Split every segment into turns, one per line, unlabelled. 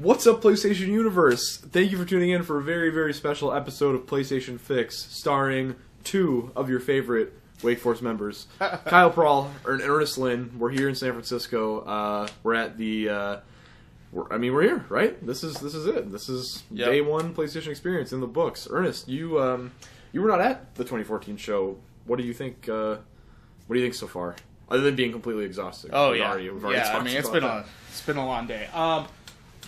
What's up, PlayStation Universe? Thank you for tuning in for a very, very special episode of PlayStation Fix, starring two of your favorite Wake Forest members, Kyle Prahl and Ernest Lynn. We're here in San Francisco. Uh, we're at the. Uh, we're, I mean, we're here, right? This is this is it. This is
Yep.
day one PlayStation experience in the books. Ernest, you um, you were not at the 2014 show. What do you think? Uh, what do you think so far? Other than being completely exhausted.
Oh yeah,
already-
yeah. I mean, it's been
that.
a it's been a long day. Um,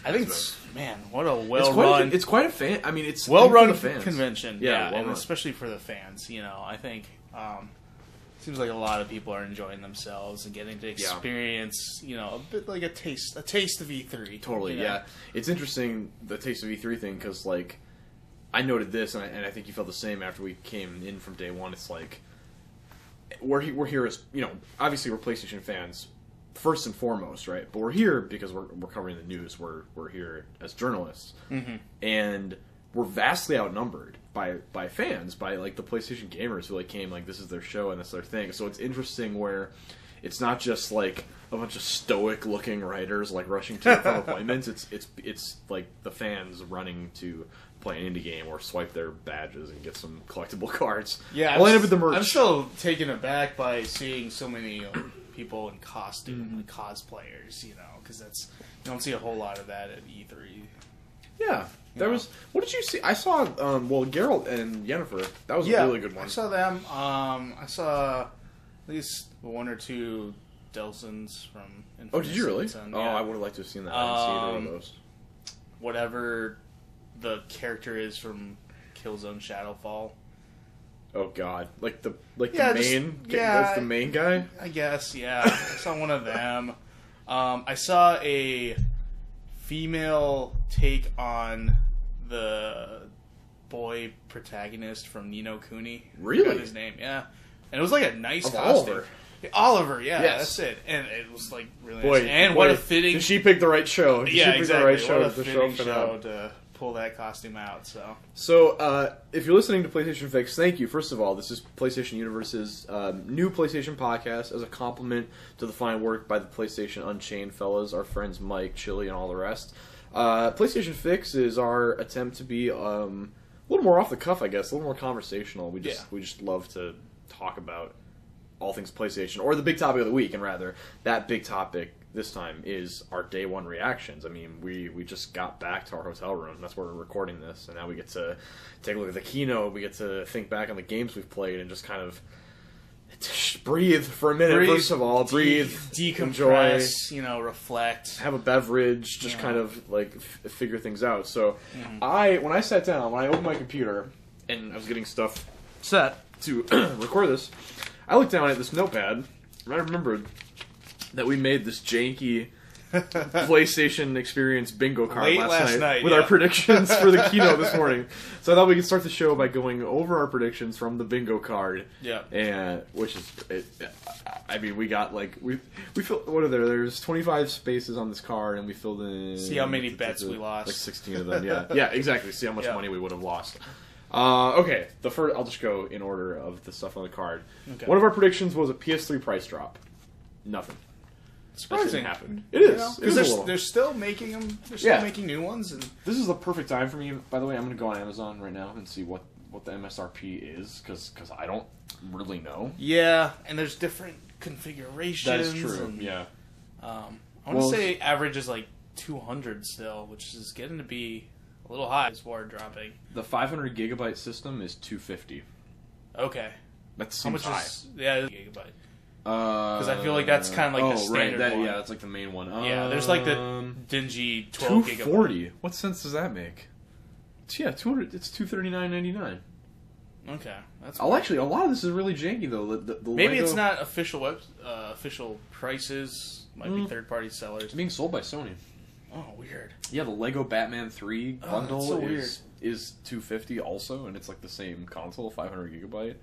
I think it's, man, what a
It's
well
quite,
run,
a, it's quite a fan. I mean, it's
well run
the fans.
convention.
Yeah,
Yeah,
well
and
run.
especially for the fans. You know, I think um, seems like a lot of people are enjoying themselves and getting to experience. You know, a bit like a taste a taste of E3.
Totally,
you know?
yeah. It's interesting the taste of E3 thing because like I noted this, and I, and I think you felt the same after we came in from day one. It's like we're he- we're here as you know, obviously we're PlayStation fans first and foremost, right? But we're here because we're we're covering the news. We're we're here as journalists,
Mm-hmm.
and we're vastly outnumbered by by fans, by like the PlayStation gamers who like came like this is their show and this is their thing. So it's interesting where it's not just like a bunch of stoic looking writers like rushing to appointments. It's it's it's like the fans running to play an indie game or swipe their badges and get some collectible cards.
Yeah,
I'll
I'm
end up with the merch.
I'm still taken aback by seeing so many um, people in costume,
Mm-hmm.
like cosplayers. You know, because that's you don't see a whole lot of that at E E3.
yeah, there
Yeah.
was. What did you see? I saw. Um, well, Geralt and Yennefer. That was a really good one.
I saw them. Um, I saw at least one or two Delsins from. Infinite
oh, did you really?
Citizen,
Oh. I would have liked to have seen that. I didn't see either
Um,
of those.
Whatever the character is from Killzone Shadowfall.
Oh God, like the like
Yeah,
the
just-
main.
yeah.
that's the main guy.
I guess, yeah. I saw one of them. Um, I saw a female take on the boy protagonist from Ni no Kuni.
Really?
his name, yeah. And it was like a nice
Of
costume.
Oliver.
Yeah, Oliver, yeah,
Yes.
that's it. And it was like really
Boy,
nice. And
boy,
what a fitting
Did she pick the right show? Did
Yeah,
she pick
exactly.
the right show
what a
to
fitting
show for
show to pull that costume out, so
So, uh, if you're listening to PlayStation Fix, thank you. First of all, this is PlayStation Universe's um, new PlayStation podcast as a compliment to the fine work by the PlayStation Unchained fellas, our friends Mike, Chili, and all the rest. Uh, PlayStation Fix is our attempt to be um, a little more off the cuff, I guess, a little more conversational. We just
Yeah.
we just love to talk about all things PlayStation or the big topic of the week, and rather that big topic this time is our day one reactions. I mean, we we just got back to our hotel room. That's where we're recording this, and now we get to take a look at the keynote. We get to think back on the games we've played and just kind of just breathe for a minute.
Breathe,
first of all, breathe,
de-
enjoy,
decompress, you know, reflect.
have a beverage, just
Yeah.
kind of like f- figure things out. So,
Mm-hmm.
I when I sat down, when I opened my computer and I was getting stuff set to record this, I looked down at this notepad and I remembered that we made this janky PlayStation Experience bingo card
Late
last,
last
night,
night,
with
yeah.
our predictions for the keynote this morning. So I thought we could start the show by going over our predictions from the bingo card.
Yeah.
And which is, it, I mean, we got like we we filled what are there? There's 25 spaces on this card, and we filled in.
See how many bets we lost.
Like 16 of them. Yeah, yeah, exactly. See how much
Yeah.
money we would have lost. Uh, okay, the first I'll just go in order of the stuff on the card.
Okay.
One of our predictions was a PS3 price drop. Nothing. That
Surprising.
didn't. It is. It is
because
a
they're,
little.
they're still making them. They're still
Yeah.
making new ones, and
This is the perfect time for me. By the way, I'm going to go on Amazon right now and see what what the MSRP is because because I don't really know.
yeah, and there's different configurations.
That is true.
and,
Yeah.
Um, I want
Well,
to say average is like 200 still, which is getting to be a little high. It's war dropping.
The 500 gigabyte system is 250.
Okay,
That
how much
high.
is yeah gigabyte?
Because
I feel like that's kinda like the
oh,
standard
right. That,
one.
Yeah, that's like the main one.
Yeah, there's like the
Um,
dingy 12 gigabyte.
240. What sense does that make? It's, yeah, 200. It's 239.99.
Okay, that's
I'll actually. A lot of this is really janky though. The, the, the
maybe
Lego-
it's not official web uh, official prices. Might be
Mm.
third party sellers.
It's being sold by Sony.
Oh, weird.
Yeah, the Lego Batman 3
Oh,
bundle
that's so
is is 250 also, and it's like the same console, 500 gigabyte.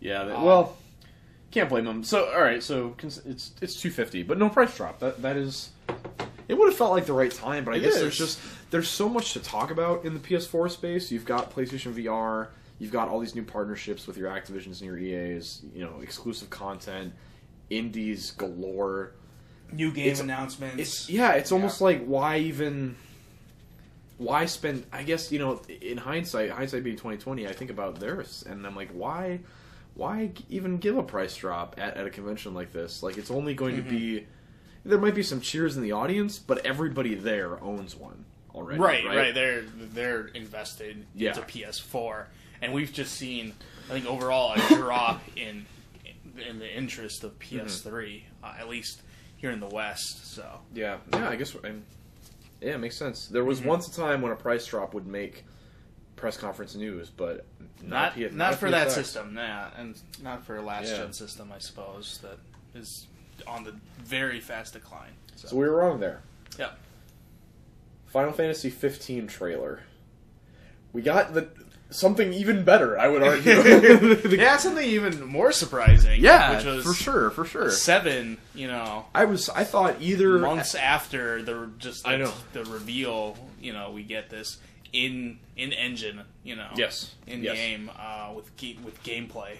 Yeah, that,
Odd.
well, can't blame them. So, all right, so cons- it's it's 250, but no price drop. That that is. It would have felt like the right time, but I
It
guess
is.
there's just there's so much to talk about in the PS4 space. You've got PlayStation VR, you've got all these new partnerships with your Activisions and your EAs, you know, exclusive content, indies galore.
New game
It's-
announcements.
It's yeah, it's almost like why even why spend? I guess you know, in hindsight, hindsight being twenty twenty, I think about this, and I'm like, why, why even give a price drop at, at a convention like this? Like, it's only going to be. There might be some cheers in the audience, but everybody there owns one already.
Right,
Right,
right, They're they're invested
Yeah.
into PS4, and we've just seen, I think, overall a drop in in the interest of PS3, uh, at least here in the West. So
Yeah, yeah. I guess. I'm, yeah, it makes sense. There was
Mm-hmm.
once a time when a price drop would make press conference news, but
not
P-
not for that system, nah, and not for a last
Yeah.
gen system, I suppose that is on the very fast decline. So,
So we were wrong there.
yeah,
Final Fantasy 15 trailer. We got the something even better. I would argue.
yeah, something even more surprising.
yeah,
which was
for sure, for sure.
seven. You know,
I was. I thought either
months after the just the,
I know.
the reveal, you know, we get this in in engine, you know,
Yes,
in
yes.
game uh, with with gameplay.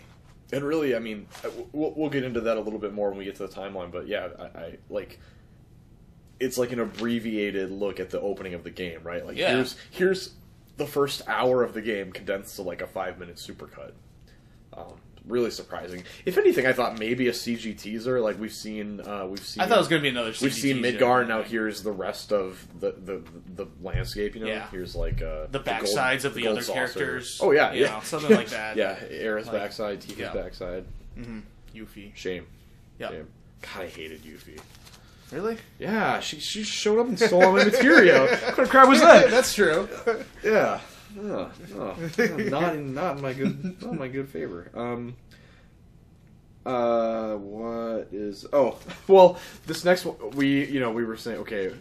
And really, I mean, we'll, we'll get into that a little bit more when we get to the timeline. But yeah, I, I like. It's like an abbreviated look at the opening of the game, right? Like
Yeah.
here's here's the first hour of the game condensed to like a five minute supercut. Um, really surprising. If anything, I thought maybe a CG teaser. Like we've seen, uh, we've seen.
I thought it was going to be another.
We've seen
teaser.
Midgar. Now here's the rest of the the, the landscape. You know,
Yeah.
here's like uh,
The backsides of the
gold
other
saucer.
characters.
Oh yeah, yeah,
know, something like that.
Yeah, Aerith's
Like-
backside, Tifa's
yeah.
backside.
Yuffie.
Shame.
Yeah.
Shame. God, I hated Yuffie.
Really?
Yeah, she she showed up and stole all my materia. What crap was that?
That's true.
yeah. Oh, oh, not in not in my good not in my good favor. Um. Uh, what is? Oh, well, this next one we you know we were saying okay.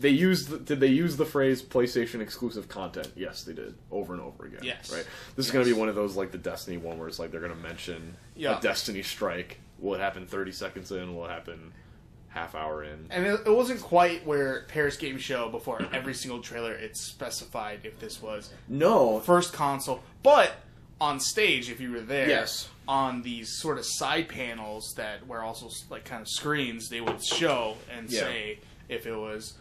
They used the, did they use the phrase PlayStation exclusive content? Yes, they did over and over again.
Yes.
right. This is going to be one of those like the Destiny one where it's like they're going to mention
Yeah.
a Destiny strike. Will it happen thirty seconds in? Will it happen half hour in?
And it, it wasn't quite where Paris Game Show before every single trailer it specified if this was
No,
first console, but on stage if you were there,
Yes.
on these sort of side panels that were also like kind of screens, they would show and
Yeah.
say if it was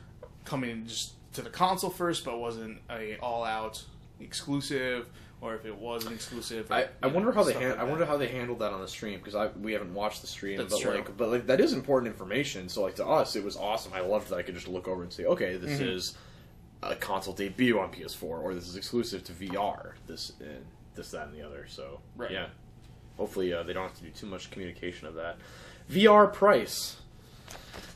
coming just to the console first, but wasn't a all out exclusive, or if it was an exclusive. or,
I,
you
I
know,
wonder how they
stuff
han-
like
I wonder how they handled that on the stream because I we haven't watched the stream
That's
but
true.
like but like that is important information so like to us it was awesome I loved that I could just look over and say okay this
Mm-hmm.
is a console debut on PS4 or this is exclusive to VR this and this that and the other so
Right.
yeah hopefully uh, they don't have to do too much communication of that VR price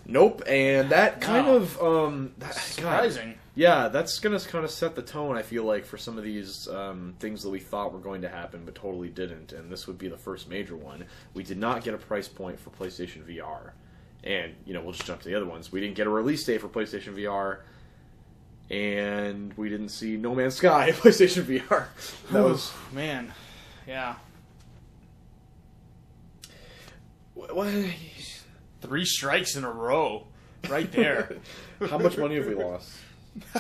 nope and that kind
No.
of um that, God,
surprising.
Yeah, that's gonna kind of set the tone. I feel like for some of these um, things that we thought were going to happen but totally didn't, and this would be the first major one. We did not get a price point for PlayStation VR, and you know we'll just jump to the other ones. We didn't get a release date for PlayStation VR, and we didn't see No Man's Sky PlayStation VR. That was
man, yeah.
what,
Three strikes in a row, right there.
how much money have we lost?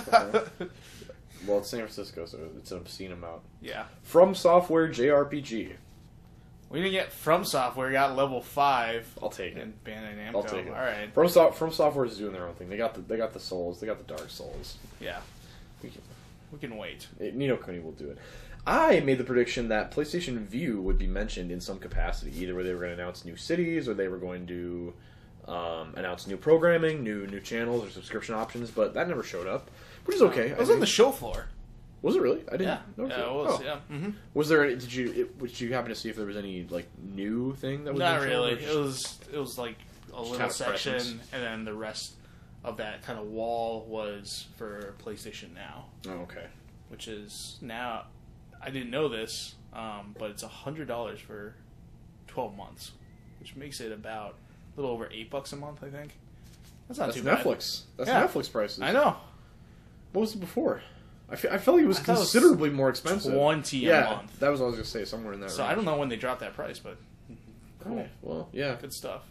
well, it's San Francisco, so it's an obscene amount.
yeah,
From Software JRPG.
we didn't get from software. We got level five
I'll take it.
Bandai Namco.
I'll take it.
All right,
From so- From Software is doing their own thing. They got the they got the Souls. They got the Dark Souls.
yeah,
We can,
we can wait.
it, Ni no Kuni will do it. I made the prediction that PlayStation Vue would be mentioned in some capacity, either where they were going to announce new cities or they were going to um, announce new programming, new new channels or subscription options. But that never showed up, which is okay.
It
I
was on
think.
the show floor.
was it really? I didn't.
Yeah,
notice
yeah,
it.
was.
Oh.
Yeah. hmm
Was there? Any, did you? It, did you happen to see if there was any like new thing that was
Not really. It was it was like a little section,
presence?
and then the rest of that kind of wall was for PlayStation Now,
Oh, okay.
which is now. I didn't know this, um, but it's a hundred dollars for twelve months, which makes it about little over eight bucks a month. I think. That's not
That's
too bad.
Netflix. That's
Yeah.
Netflix prices.
I know.
What was it before? I, fe- I felt like it was
I thought it was
considerably more expensive.
20 a
yeah,
month.
That was what I was gonna say, somewhere in that.
So I
range.
don't know when they dropped that price, but cool,
Oh, well, yeah.
good stuff.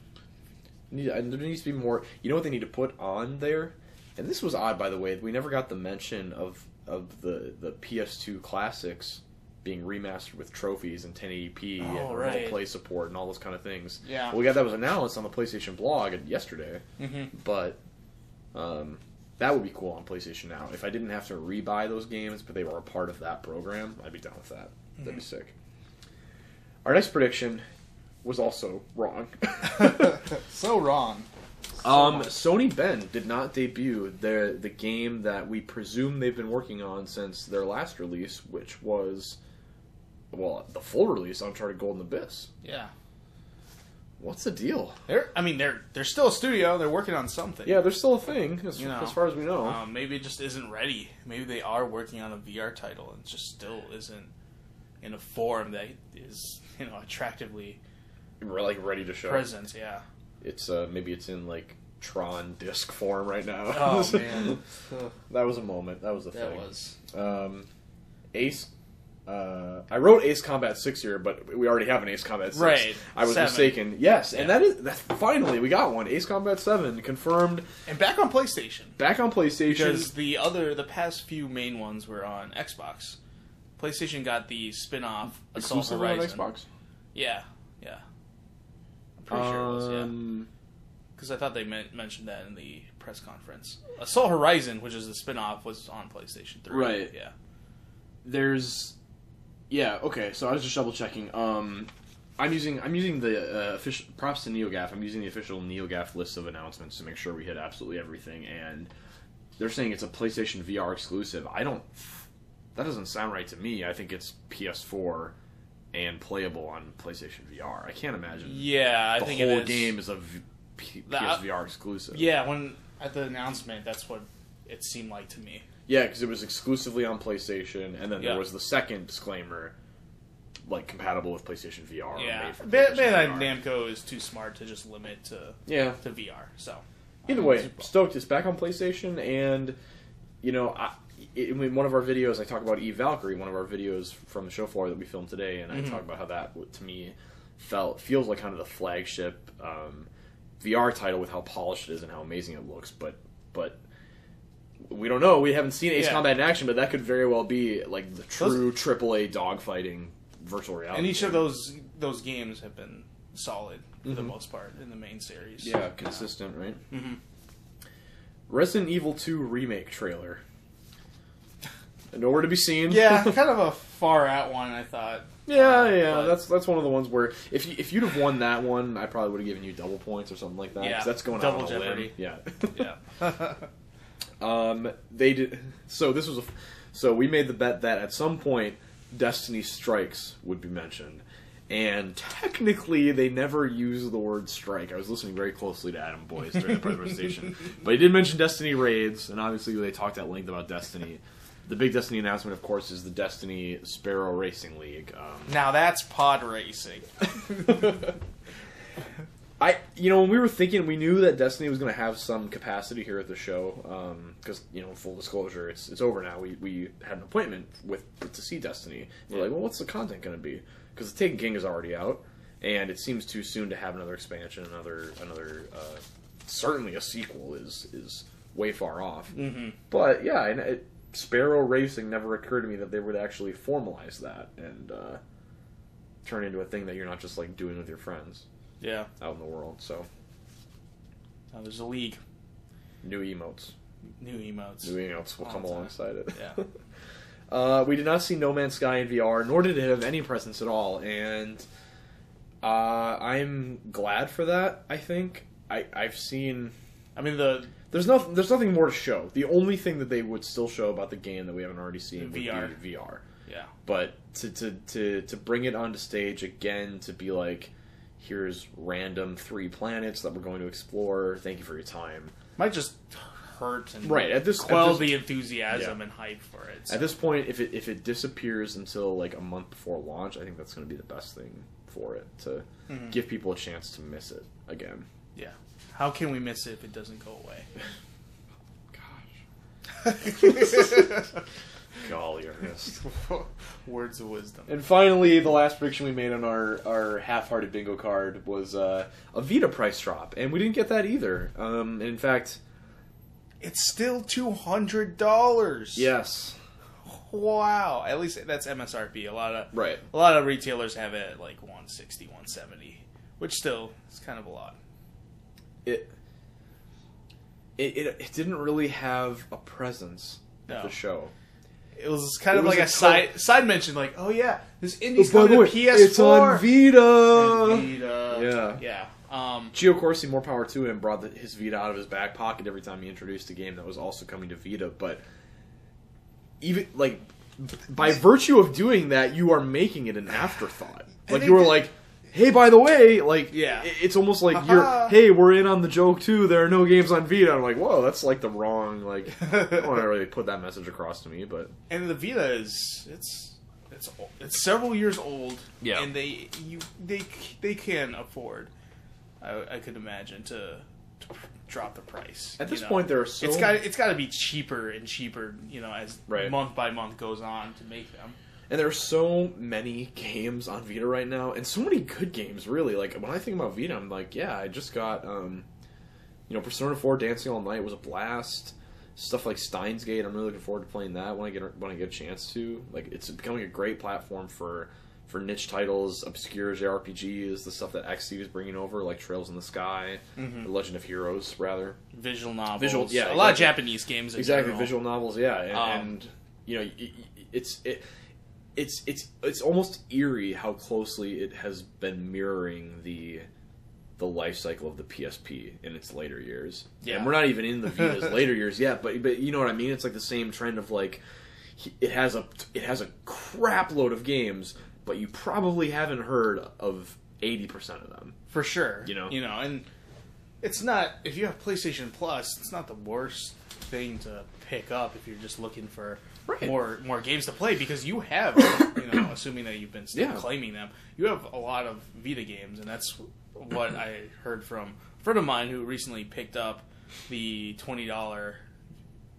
Need, there needs to be more. You know what they need to put on there? And this was odd, by the way. We never got the mention of of the the PS2 classics being remastered with trophies and 1080p and
Oh,
remote
right.
play support and all those kind of things.
Yeah.
Well, we got that was announced on the PlayStation blog yesterday,
hmm
but um, that would be cool on PlayStation Now. If I didn't have to rebuy those games, but they were a part of that program, I'd be down with that. That'd be sick. Our next prediction was also wrong.
so wrong.
um, Sony Bend did not debut the the game that we presume they've been working on since their last release, which was well the full release, Uncharted Golden Abyss.
Yeah.
What's the deal?
They're. I mean, they're they're still a studio. They're working on something.
Yeah, they're still a thing as,
You know,
as far as we know.
Um, maybe it just isn't ready. Maybe they are working on a VR title and just still isn't in a form that is you know attractively
We're like ready to show.
present. Yeah.
It's uh maybe it's in like Tron disc form right now.
Oh man,
that was a moment. That was a
that
thing.
was.
Um, Ace. Uh, I wrote Ace Combat Six here, but we already have an Ace Combat Six.
Right,
I was
seven.
mistaken. Yes, and
Yeah.
that is that, finally we got one. Ace Combat Seven confirmed
And back on PlayStation
back on PlayStation.
because the other the past few main ones were on Xbox. PlayStation got the spin-off Assault
exclusively on
Horizon.
Xbox.
Yeah, yeah. I'm pretty sure it was. Yeah.
Um,
Because I thought they men- mentioned that in the press conference. Assault Horizon, which is the spin-off, was on PlayStation 3.
Right.
Yeah.
there's yeah okay so i was just double checking um i'm using i'm using the uh, official props to neogaf i'm using the official neogaf list of announcements to make sure we hit absolutely everything and they're saying it's a playstation vr exclusive i don't that doesn't sound right to me i think it's ps4 and playable on playstation vr i can't imagine
Yeah, I
the
think
whole
it is.
game is a v- P-
The-
psvr exclusive
Yeah, when at the announcement, that's what it seemed like to me.
Yeah, because it was exclusively on PlayStation, and then there was the second disclaimer, like compatible with PlayStation VR.
Yeah,
made for PlayStation
Bandai
VR.
Namco is too smart to just limit to
Yeah.
to VR. So
Either way, stoked. It's back on PlayStation, and you know, I, in one of our videos, I talk about Eve Valkyrie, one of our videos from the show floor that we filmed today, and I
Mhm.
talk about how that to me felt feels like kind of the flagship um, VR title with how polished it is and how amazing it looks, but but. We don't know. We haven't seen Ace
Yeah.
Combat in action, but that could very well be like the true AAA dogfighting virtual reality.
and each of those those games have been solid for the
Mhm.
most part in the main series.
yeah, consistent, right?
hmm
Resident Evil 2 remake trailer. Nowhere to be seen.
Yeah, kind of a far out one. I thought.
yeah, yeah.
But-
that's that's one of the ones where if you, if you'd have won that one, I probably would have given you double points or something like that.
Yeah,
that's going
double
out on
jeopardy.
Yeah.
Yeah.
um, they did. So this was a. So we made the bet that at some point, Destiny Strikes would be mentioned. And technically, they never use the word strike. I was listening very closely to Adam Boyes during the presentation, but he did mention Destiny raids, and obviously they talked at length about Destiny. The big Destiny announcement, of course, is the Destiny Sparrow Racing League. Um,
now that's pod racing.
I, you know, when we were thinking, we knew that Destiny was going to have some capacity here at the show, because you know, full disclosure, it's it's over now. We we had an appointment with to see Destiny. We're like, well, what's the content going to be? Because the Taken King is already out, and it seems too soon to have another expansion, another another. Uh, certainly, a sequel is is way far off.
Mm-hmm.
But yeah, and it, Sparrow Racing never occurred to me that they would actually formalize that and uh, turn into a thing that you're not just like doing with your friends
Yeah.
out in the world. So
Now there's a league.
new emotes,
New emotes.
new emotes will come
All time.
alongside it.
Yeah.
uh, we did not see No Man's Sky in VR, nor did it have any presence at all, and uh, I'm glad for that. I think I I've seen.
I mean the
There's nothing. There's nothing more to show. The only thing that they would still show about the game that we haven't already seen would
VR.
be VR.
yeah.
But to, to to to bring it onto stage again to be like, here's random three planets that we're going to explore. Thank you for your time.
Might just hurt and
Right, at this-
quell
at this-
the enthusiasm
Yeah.
and hype for it.
At this point, if it if it disappears until like a month before launch, I think that's going to be the best thing for it to
Mhm.
give people a chance to miss it again.
yeah. How can we miss it if it doesn't go away?
Golly, Ernest.
Words of wisdom.
And finally, the last prediction we made on our, our half-hearted bingo card was uh, a Vita price drop, and we didn't get that either. Um, in fact,
It's still two hundred dollars.
yes,
Wow. At least that's MSRP. A lot of
right.
a lot of retailers have it at like 160, 170, which still is kind of a lot.
It it, it, it didn't really have a presence at the show.
It was kind
It
of
was
like
a
a side side mention, like, oh yeah, this indie's
Oh,
coming to
way,
PS4.
it's on Vita.
And Vita.
Yeah.
yeah. Um,
Gio Corsi, more power to him, brought the, his Vita out of his back pocket every time he introduced a game that was also coming to Vita. But even like by virtue of doing that, you are making it an afterthought. Like you were like, "Hey, by the way, like,
Yeah.
it's almost like you're, hey, we're in on the joke too. There are no games on Vita." I'm like, "Whoa, that's like the wrong like." I don't want to really put that message across to me, but
and the Vita is it's it's it's several years old.
Yeah.
and they you they they can afford. I, I could imagine to, to drop the price.
at
you
this
know.
point, there are so
it's got it's got to be cheaper and cheaper, you know, as
Right.
month by month goes on to make them.
And there are so many games on Vita right now, and so many good games. Really, like when I think about Vita, I'm like, yeah, I just got, um, you know, Persona 4 Dancing All Night was a blast. Stuff like Steins Gate, I'm really looking forward to playing that when I get when I get a chance to. Like, it's becoming a great platform for for niche titles, obscure JRPGs, the stuff that XSEED is bringing over, like Trails in the Sky,
Mm-hmm.
The Legend of Heroes, rather.
Visual novels,
Visual- yeah,
a lot of. Japanese games.
Exactly
general.
visual novels yeah and,
Um,
and you know y- it's it, it's it's it's almost eerie how closely it has been mirroring the the life cycle of the PSP in its later years.
Yeah.
And we're not even in the Vita's later years yet, but but you know what I mean? It's like the same trend of like it has a it has a crap load of games, but you probably haven't heard of 80% of them.
for sure.
You know?
you know, and it's not if you have PlayStation Plus, it's not the worst thing to pick up if you're just looking for
Right.
more more games to play because you have, you know, assuming that you've been still
Yeah.
claiming them, you have a lot of Vita games, and that's what I heard from a friend of mine who recently picked up the twenty dollar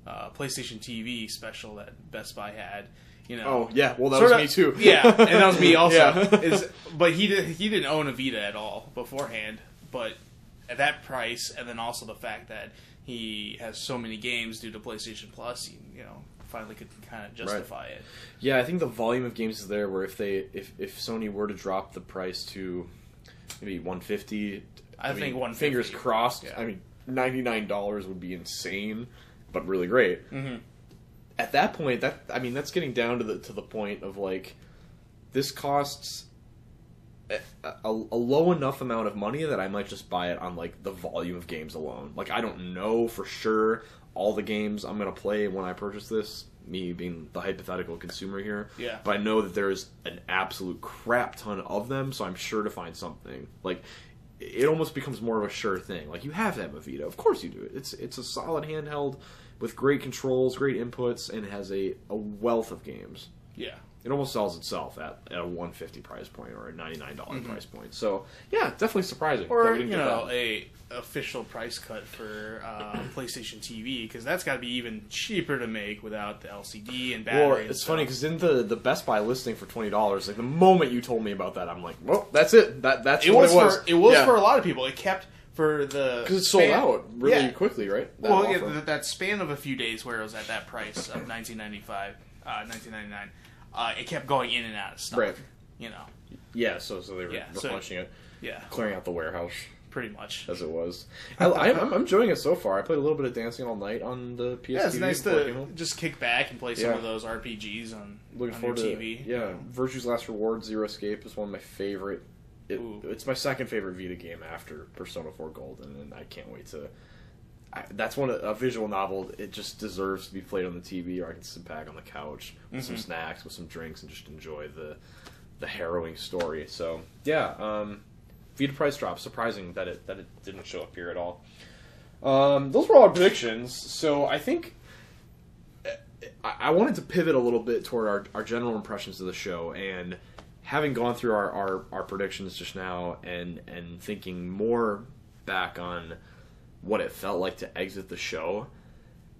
uh, PlayStation TV special that Best Buy had. You know,
Oh, yeah. Well, that was me too.
Yeah, and that was me also.
Yeah.
Is but he did he didn't own a Vita at all beforehand, but at that price, and then also the fact that he has so many games due to PlayStation Plus, you know, finally could kind of justify it.
Yeah, I think the volume of games is there. Where if they if if Sony were to drop the price to maybe one fifty,
I think 150.
Fingers crossed.
Yeah.
I mean, ninety nine dollars would be insane, but really great.
Mhm.
At that point, that I mean, that's getting down to the to the point of like this costs a, a, a low enough amount of money that I might just buy it on like the volume of games alone. Like I don't know for sure all the games I'm gonna play when I purchase this. Me being the hypothetical consumer here,
Yeah.
But I know that there is an absolute crap ton of them, so I'm sure to find something. Like it almost becomes more of a sure thing. Like you have to have a Vita, of course you do. It's it's a solid handheld with great controls, great inputs, and has a, a wealth of games
Yeah,
it almost sells itself at, at a 150 price point or a 99 dollars
Mhm.
price point. So yeah, definitely surprising.
or you know,
that.
a official price cut for uh, PlayStation TV because that's got to be even cheaper to make without the LCD and battery.
Well, it's
stuff.
funny because in the the Best Buy listing for twenty dollars, like the moment you told me about that, I'm like, well, that's it. That that's
it
what
was,
it was.
for it was
Yeah.
for a lot of people. It kept for the
because it sold
span-
out really
Yeah.
quickly, right? That
well, yeah, that span of a few days where it was at that price of 1995, uh, 1999, uh, it kept going in and out of stock.
Right.
You know,
yeah. So so they were
Yeah, so-
replenishing it,
yeah,
clearing out the warehouse
pretty much.
as it was. I, I'm, I'm enjoying it so far. I played a little bit of Dancing All Night on the PS.
Yeah, it's nice
before I came
to just kick back and play some
Yeah.
of those RPGs on,
Looking
on your
forward to
TV.
yeah. Virtue's Last Reward, Zero Escape is one of my favorite. It, it's my second favorite Vita game after Persona 4 Golden, and I can't wait to. I, that's one a visual novel. It just deserves to be played on the TV, or I can sit back on the couch with some
Mhm.
snacks, with some drinks, and just enjoy the the harrowing story. So yeah, um, Vita price drop. Surprising that it that it didn't show up here at all. Um, those were all our predictions. So I think I I wanted to pivot a little bit toward our, our general impressions of the show and having gone through our, our, our predictions just now and and thinking more back on what it felt like to exit the show,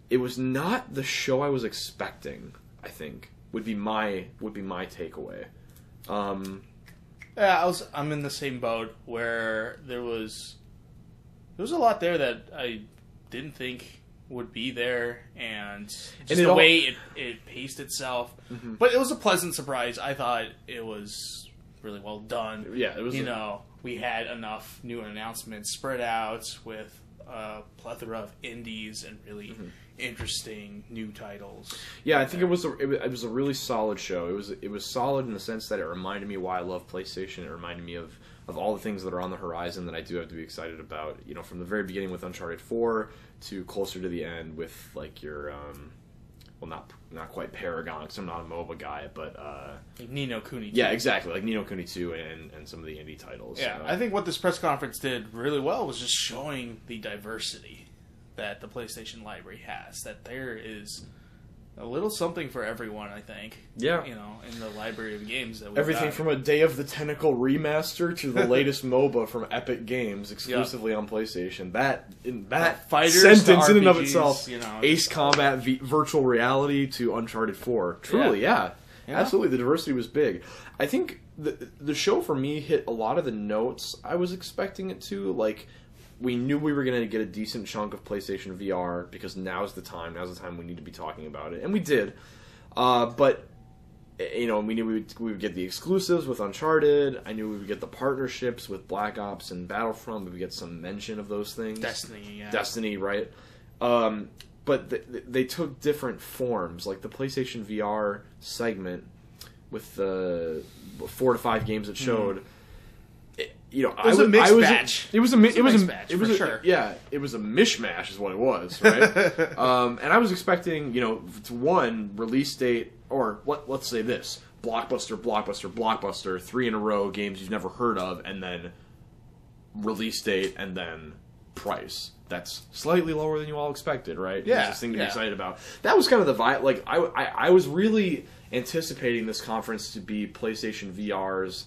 it was not the show I was expecting, I think, would be my would be my takeaway. Um,
Yeah, I was. I'm in the same boat where there was there was a lot there that I didn't think would be there, and just
it
the
all-
way it it paced itself.
Mhm.
But it was a pleasant surprise. I thought it was really well done.
yeah, it was
you
a-
know, we had enough new announcements spread out with a plethora of indies and really
Mm-hmm.
interesting new titles.
Yeah, I think it was a it was, it was a really solid show. It was it was solid in the sense that it reminded me why I love PlayStation. It reminded me of of all the things that are on the horizon that I do have to be excited about. You know, from the very beginning with Uncharted Four to closer to the end with like your um, well, not not quite Paragon because I'm not a MOBA guy, but uh,
Like Ni no Kuni.
yeah, exactly like Ni no Kuni Two and and some of the indie titles.
Yeah, I think what this press conference did really well was just showing the diversity that the PlayStation library has. That there is a little something for everyone. I think.
Yeah.
You know, in the library of games that we
Everything from a Day of the Tentacle remaster to the latest MOBA from Epic Games exclusively on PlayStation. That in that
fighters
sentence
to
in and of itself,
you know,
Ace Combat v- virtual reality to Uncharted Four. Truly, yeah.
Yeah.
absolutely. The diversity was big. I think the the show for me hit a lot of the notes I was expecting it to. Like we knew we were going to get a decent chunk of PlayStation VR because now's the time. Now's the time we need to be talking about it, and we did. Uh, but you know, we knew we would, we would get the exclusives with Uncharted. I knew we would get the partnerships with Black Ops and Battlefront. We would get some mention of those things.
Destiny. Yeah.
Destiny, right? Um, but th- th- they took different forms, like the PlayStation VR segment with the four to five games it showed. It, you know,
Hmm. was
I
a mixed
I was,
batch.
It was a mi-
It
it
was
was
a
a
mixed batch,
it was
for
a,
sure.
yeah, it was a mishmash, is what it was, right? um, and I was expecting, you know, one release date or what? Let's say this: blockbuster, blockbuster, blockbuster, three in a row, games you've never heard of, and then release date and then price. That's slightly lower than you all expected, right?
Yeah,
It's this thing to be excited about. That was kind of the vibe. Like I, I, I was really anticipating this conference to be PlayStation VR's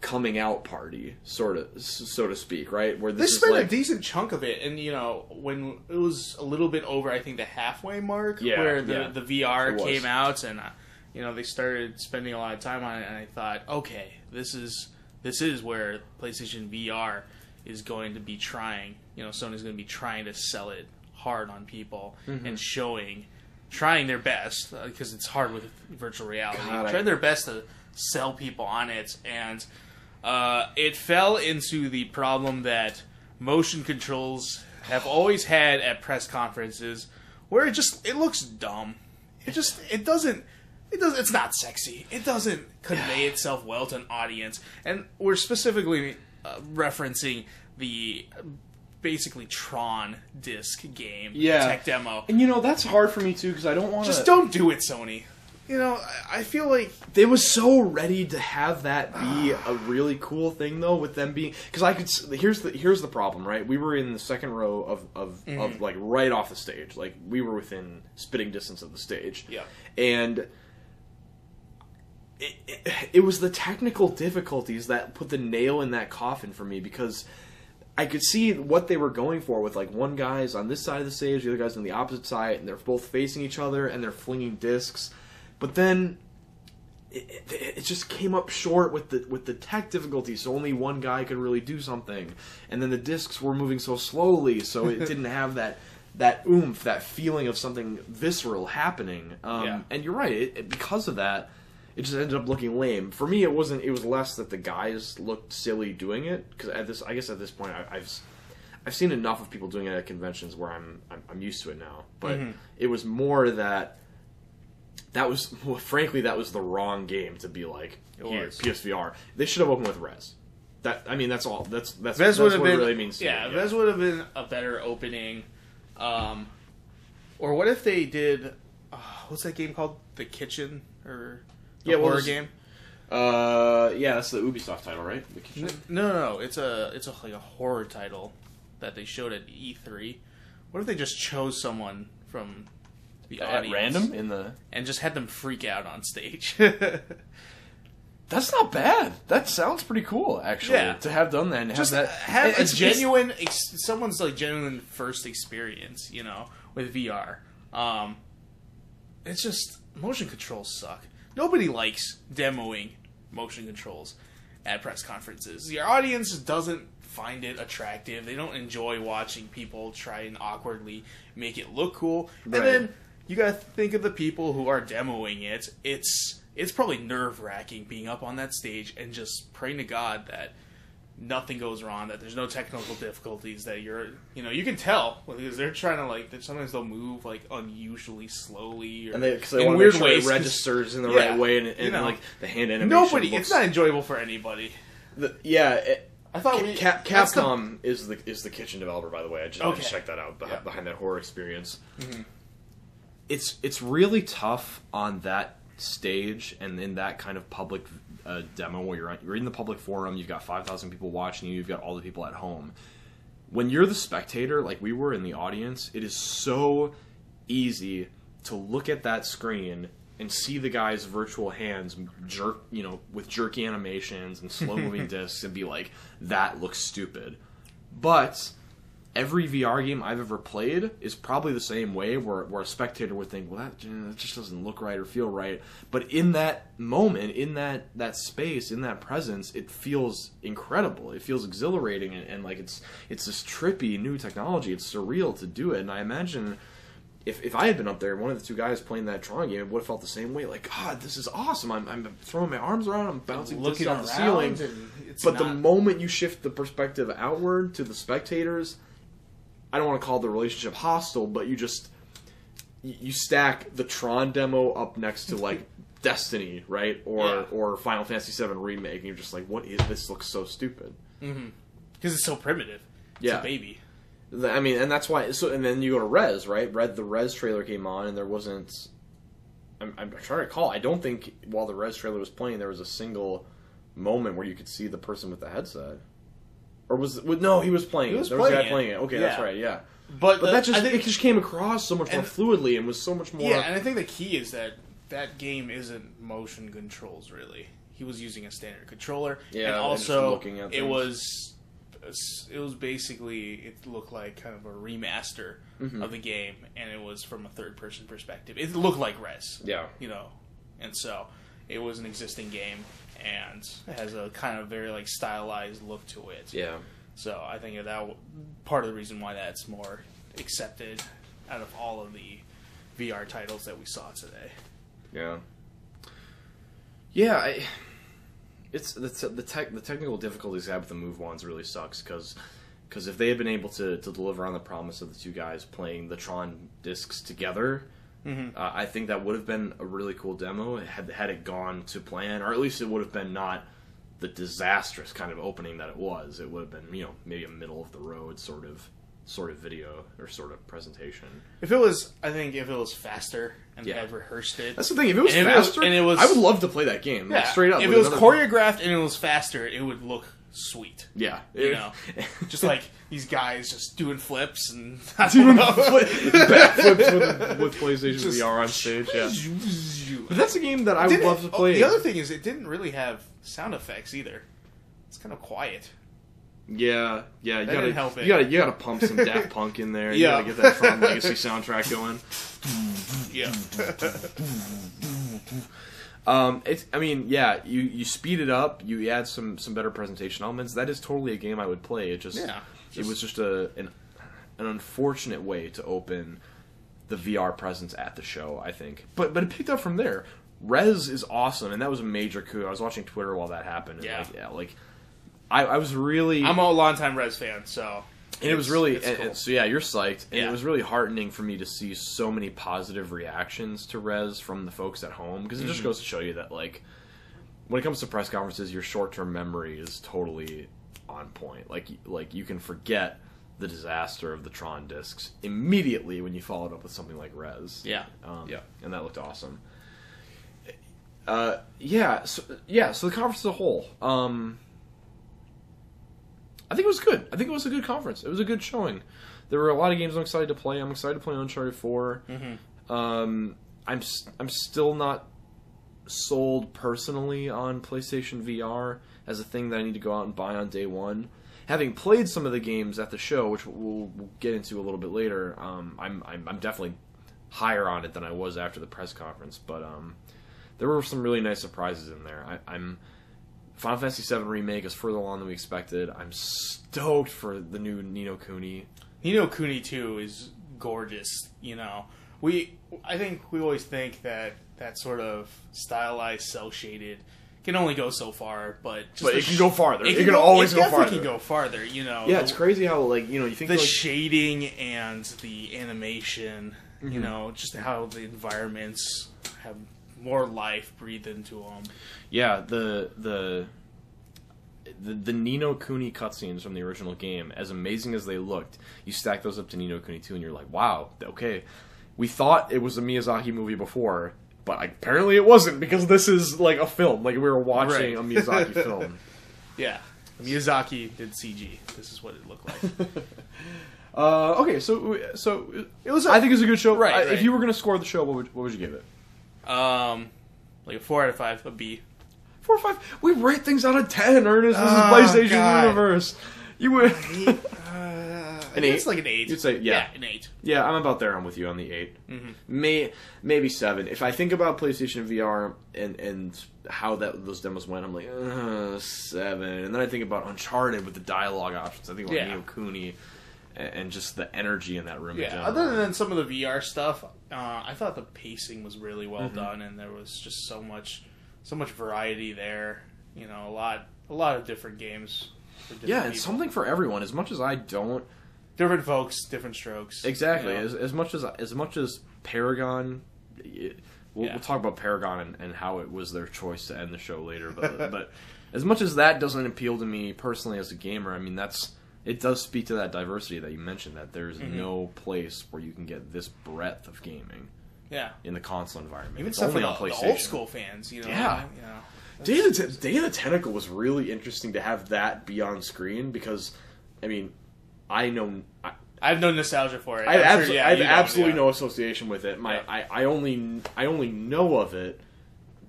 coming out party, sort of, so to speak, right? Where
They
this is
spent
like
a decent chunk of it, and you know when it was a little bit over, I think the halfway mark,
Yeah,
where the
yeah.
the VR came out, and uh, you know they started spending a lot of time on it, and I thought, okay, this is this is where PlayStation VR is going to be trying. You know, Sony's going to be trying to sell it hard on people
Mm-hmm.
and showing, trying their best because it's hard with virtual reality,
God, I-
trying their best to sell people on it, and uh, it fell into the problem that motion controls have always had at press conferences, where it just it looks dumb. It just it doesn't it does it's not sexy. It doesn't convey itself well to an audience, and we're specifically uh, referencing the uh, basically Tron disc game
Yeah.
tech demo.
and you know that's hard for me too because I don't want to.
Just don't do it, Sony. You know, I- feel like
They was so ready to have that be a really cool thing though, with them being because I could. Here's the here's the problem, right? We were in the second row of of,
Mm-hmm.
of like right off the stage, like we were within spitting distance of the stage.
Yeah.
and. It, it, it was the technical difficulties that put the nail in that coffin for me because I could see what they were going for with like one guy's on this side of the stage, the other guy's on the opposite side, and they're both facing each other and they're flinging discs. But then it, it, it just came up short with the with the tech difficulties. So only one guy could really do something, and then the discs were moving so slowly, so it didn't have that that oomph, that feeling of something visceral happening. Um,
Yeah.
And you're right, it, because of that. It just ended up looking lame. For me, it wasn't. It was less that the guys looked silly doing it. Because at this, I guess at this point, I, I've s- I've seen enough of people doing it at conventions where I'm I'm, I'm used to it now. But
Mhm.
it was more that that was well, frankly that was the wrong game to be like here. PSVR. They should have opened with Rez. That I mean that's all. That's that's
Rez
that's
would
what
have
it really means. to
yeah,
me,
Rez would have been a better opening. Um, or what if they did? Uh, what's that game called? The Kitchen or the
Yeah,
horror
there's-
game?
Uh, yeah, that's the Ubisoft title, right? The Kitchen?
No, no, no. It's a it's a, like a horror title that they showed at E3. What if they just chose someone from the
At
audience
random in the.
and just had them freak out on stage?
That's not bad. That sounds pretty cool, actually.
Yeah.
To have done that and
just
have that
have a
it's- it's-
genuine ex- someone's like genuine first experience you know with vr um it's just motion controls suck nobody likes demoing motion controls at press conferences your audience doesn't find it attractive they don't enjoy watching people try and awkwardly make it look cool
Right.
and then you gotta think of the people who are demoing it it's it's probably nerve wracking being up on that stage and just praying to god that nothing goes wrong, that there's no technical difficulties, that you're, you know, you can tell because they're trying to like. Sometimes they'll move like unusually slowly or
And they, cause they
in weird
sure
ways.
it registers in the
yeah,
right way, and, and
you know.
like the hand animation.
Nobody,
looks,
it's not enjoyable for anybody.
The, yeah, it,
I thought we
Cap,
that's the-
Capcom is the is the kitchen developer, by the way. I just, I just checked that out behind,
Yeah.
behind that horror experience.
Mhm.
It's it's really tough on that stage and in that kind of public uh, demo where you're you're in the public forum, you've got five thousand people watching you, you've got all the people at home. When you're the spectator, like we were in the audience, it is so easy to look at that screen and see the guy's virtual hands jerk, you know, with jerky animations and slow moving discs and be like, that looks stupid. But every VR game I've ever played is probably the same way, where, where a spectator would think, well, that, that just doesn't look right or feel right. But in that moment, in that, that space, in that presence, it feels incredible. It feels exhilarating and, and like it's it's this trippy new technology. It's surreal to do it, and I imagine if, if I had been up there, one of the two guys playing that Tron game would have felt the same way. Like, God, this is awesome! I'm, I'm throwing my arms around, I'm bouncing
looking
off the ceiling.
around and it's
But the moment you shift the perspective outward to the spectators, I don't want to call the relationship hostile, but you just you stack the Tron demo up next to like Destiny, right, or
Yeah.
or Final Fantasy VII remake, and you're just like, what is this? Looks so stupid. Mm-hmm.
because it's so primitive. It's
Yeah.
a baby.
I mean, and that's why. So, and then you go to Rez, right? Red, the Rez trailer came on, and there wasn't. I'm, I'm trying to recall. I don't think while the Rez trailer was playing, there was a single moment where you could see the person with the headset. Or was well, No, he was playing.
He was
there was a guy
it.
playing it. Okay, that's right. Yeah,
But,
but
the-
that just
think,
it just came across so much more fluidly and was so much more.
yeah, and I think the key is that that game isn't motion controls really. He was using a standard controller,
Yeah,
and
and
also
looking at
it was it was basically it looked like kind of a remaster
Mm-hmm.
of the game, and it was from a third person perspective. It looked like Rez,
yeah,
you know, and so it was an existing game and has a kind of very like stylized look to it.
yeah.
So I think that w- part of the reason why that's more accepted out of all of the VR titles that we saw today.
Yeah. Yeah, I, it's the the tech the technical difficulties they have with the move ones really sucks because because if they had been able to, to deliver on the promise of the two guys playing the Tron discs together,
Mm-hmm.
uh, I think that would have been a really cool demo had had it gone to plan, or at least it would have been not the disastrous kind of opening that it was. It would have been you know maybe a middle of the road sort of sort of video or sort of presentation.
If it was, I think if it was faster and
Yeah.
they had rehearsed it,
That's the thing. If it was
And if it was-
faster,
and it was-
I would love to play that game. like, straight up.
If it was choreographed and it was faster, it would look sweet.
yeah,
You know, just like these guys just doing flips and
doing
I don't know.
backflips with, with PlayStation
Just-
VR on stage. Yeah, but
But
that's a game that I would love to
oh,
play.
the other thing is, it didn't really have sound effects either. It's kind of quiet.
yeah, yeah, you
That
gotta,
didn't help it.
you gotta, you gotta pump some Daft Punk in there. You
Yeah.
gotta get that Tron Legacy soundtrack going.
Yeah.
Um, it's, I mean, yeah, you you speed it up, you add some some better presentation elements. That is totally a game I would play. It just,
Yeah,
it was just a an an unfortunate way to open the VR presence at the show. I think, but but it picked up from there. Rez is awesome, and that was a major coup. I was watching Twitter while that happened. And
Yeah.
like, yeah, like I, I was really
I'm a longtime Rez fan, so
and it was really and-
cool.
and so yeah you're psyched and
Yeah.
it was really heartening for me to see so many positive reactions to rez from the folks at home because it
Mm-hmm.
just goes to show you that like when it comes to press conferences your short-term memory is totally on point like like you can forget the disaster of the tron discs immediately when you follow it up with something like rez
Yeah.
um,
Yeah.
and that looked awesome uh, yeah so yeah so the conference as a whole um I think it was good. I think it was a good conference. It was a good showing. There were a lot of games I'm excited to play. I'm excited to play Uncharted 4. Um, I'm I'm still not sold personally on PlayStation VR as a thing that I need to go out and buy on day one. Having played some of the games at the show, which we'll, we'll get into a little bit later, um, I'm, I'm I'm definitely higher on it than I was after the press conference. But um, there were some really nice surprises in there. I, I'm Final Fantasy VII remake is further along than we expected. I'm stoked for the new Ni no Kuni.
Nino Cooney too is gorgeous. You know, we I think we always think that that sort of stylized, cell shaded can only go so far, but just
But it can
sh-
go farther. It can always
it
go farther.
Can go farther. You know.
Yeah,
The-
it's crazy how like you know you think
the
like,
shading and the animation,
Mm-hmm.
you know, just how the environments have more life breathed into them.
Yeah, the the the, the Ni no Kuni cutscenes from the original game, as amazing as they looked, you stack those up to Ni no Kuni 2 and you're like, wow, okay. We thought it was a Miyazaki movie before, but apparently it wasn't because this is like a film. Like we were watching
Right.
a Miyazaki film.
Yeah, Miyazaki did CG. This is what it looked like.
uh, okay, so so
it was.
I think it's a good show.
Right,
I-
right.
If you were gonna score the show, what would what would you give it?
Um, like a four out of five, a B.
Four or five. We rate things out of ten. Ernest, this
Oh,
is PlayStation
God.
Universe. You would.
Uh,
An
It's
eight?
like an eight.
You'd say- yeah.
an eight.
Yeah, I'm about there. I'm with you on the 8
Mm-hmm.
May maybe seven. If I think about PlayStation VR and and how that those demos went, I'm like uh, seven. And then I think about Uncharted with the dialogue options. I think about
Yeah.
Ni no Kuni and, and just the energy in that room. in
Yeah.
general.
Other than some of the VR stuff, uh, I thought the pacing was really well
Mm-hmm.
done, and there was just so much, so much variety there. You know, a lot, a lot of different games. Different
yeah, it's
people.
something for everyone. As much as I don't
different folks, different strokes.
exactly
you know?
as, as much as as much as Paragon. it- We'll,
Yeah.
we'll talk about Paragon and, and how it was their choice to end the show later, but but as much as that doesn't appeal to me personally as a gamer, I mean that's it does speak to that diversity that you mentioned that there's
Mm-hmm.
no place where you can get this breadth of gaming
yeah.
in the console environment.
Even
it's only
the,
on
the
PlayStation.
old school fans, you know.
Yeah.
You know,
Day of, the Day of the Tentacle was really interesting to have that be on screen because, I mean, I know I,
I have no nostalgia for it.
I have, abso-
sure, yeah,
I have absolutely
yeah.
no association with it. My
Yeah.
I, I only I only know of it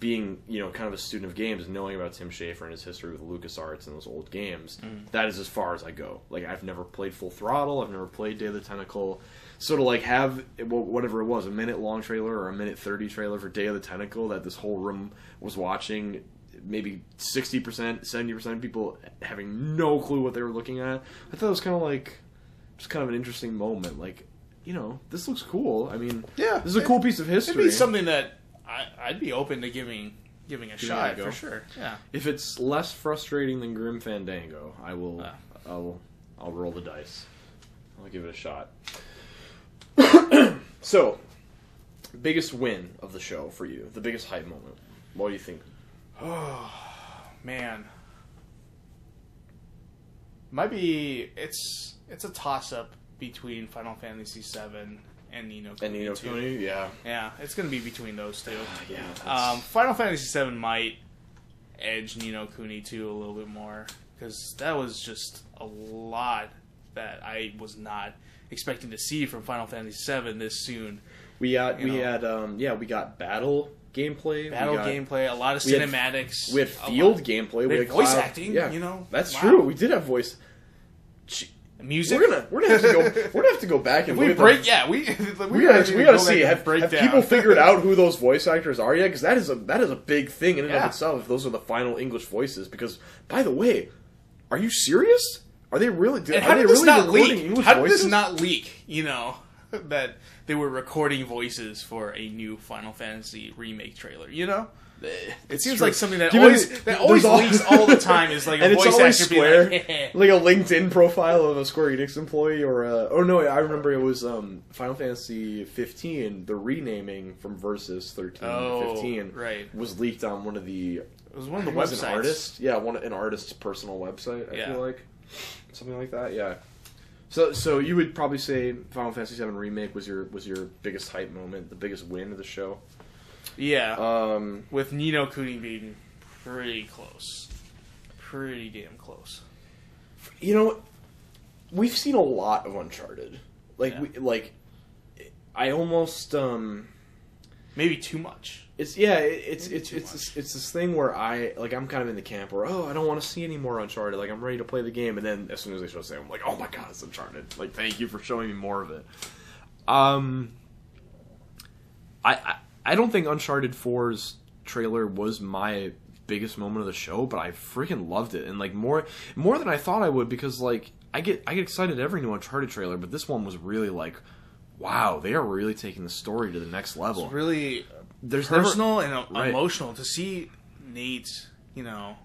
being you know kind of a student of games, knowing about Tim Schafer and his history with LucasArts and those old games.
Mm.
That is as far as I go. Like I've never played Full Throttle. I've never played Day of the Tentacle. So to like have whatever it was, a minute long trailer or a minute thirty trailer for Day of the Tentacle that this whole room was watching. Maybe sixty percent, seventy percent of people having no clue what they were looking at. I thought it was kind of like just kind of an interesting moment. Like, you know, this looks cool. I mean,
Yeah,
this is a
it-
cool piece of
It'd
history.
be something that I, I'd be open to giving giving a
Giving
shot for sure. Yeah.
If it's less frustrating than Grim Fandango, I will.
Ah.
I'll. I'll roll the dice. I'll give it a shot. so, biggest win of the show for you, the biggest hype moment. What do you think?
Oh man, might be it's it's a toss up between Final Fantasy VII and Nino.
And Nino. Kuni, yeah,
Yeah, it's gonna be between those two.
yeah.
Um, Final Fantasy VII might edge Ni no Kuni 2 a little bit more because that was just a lot that I was not expecting to see from Final Fantasy VII this soon.
we got
you
we
know.
had um yeah we got battle gameplay, we
Battle
got-
gameplay, a lot of
we had-
cinematics.
We had field gameplay.
We
We
had
had
voice
cloud-
acting,
Yeah,
you know?
that's
Wow.
true. We did have voice.
Music.
We're gonna we're gonna have to go we're gonna have to go back and
we break,
the-
yeah, we we,
We
gotta,
we gotta
back
see
and
have,
break
have people figured out who those voice actors are yet? Because that is a that is a big thing in and
Yeah.
of itself. If those are the final English voices, because by the way, are you serious? Are they really?
And
are
how
they
did this
really
not leak?
English
How did
voices?
this not leak? You know that they were recording voices for a new Final Fantasy remake trailer. You know, it seems
true.
like something that
Given
always
it-
that always leaks all the time. Is like a
it's
voice
always
actor
Square,
like,
like a LinkedIn profile of a Square Enix employee, or uh, oh no, I remember it was um, Final Fantasy 15. The renaming from Versus 13
Oh,
to 15
right.
was leaked on one of the
it was one of the
I think it was
websites.
an artist. Yeah, one an artist's personal website. I
Yeah.
feel like something like that. Yeah. So, so you would probably say Final Fantasy VII remake was your was your biggest hype moment, the biggest win of the show.
Yeah,
Um,
with Ni no Kuni being pretty close, pretty damn close.
you know, we've seen a lot of Uncharted. Like,
Yeah.
we, like, I almost um,
Maybe too much.
it's yeah, it, it's
Maybe
it's it's this, it's this thing where I like I'm kind of in the camp where oh I don't want to see any more Uncharted. Like I'm ready to play the game, and then as soon as they show Sam, I'm like oh my god, it's Uncharted. Like thank you for showing me more of it. Um, I I, I don't think Uncharted 4's trailer was my biggest moment of the show, but I freaking loved it, and like more more than I thought I would because like I get I get excited every new Uncharted trailer, but this one was really like. Wow, they are really taking the story to the next level.
It's really
There's never-
personal and uh,
Right.
emotional to see Nate you know,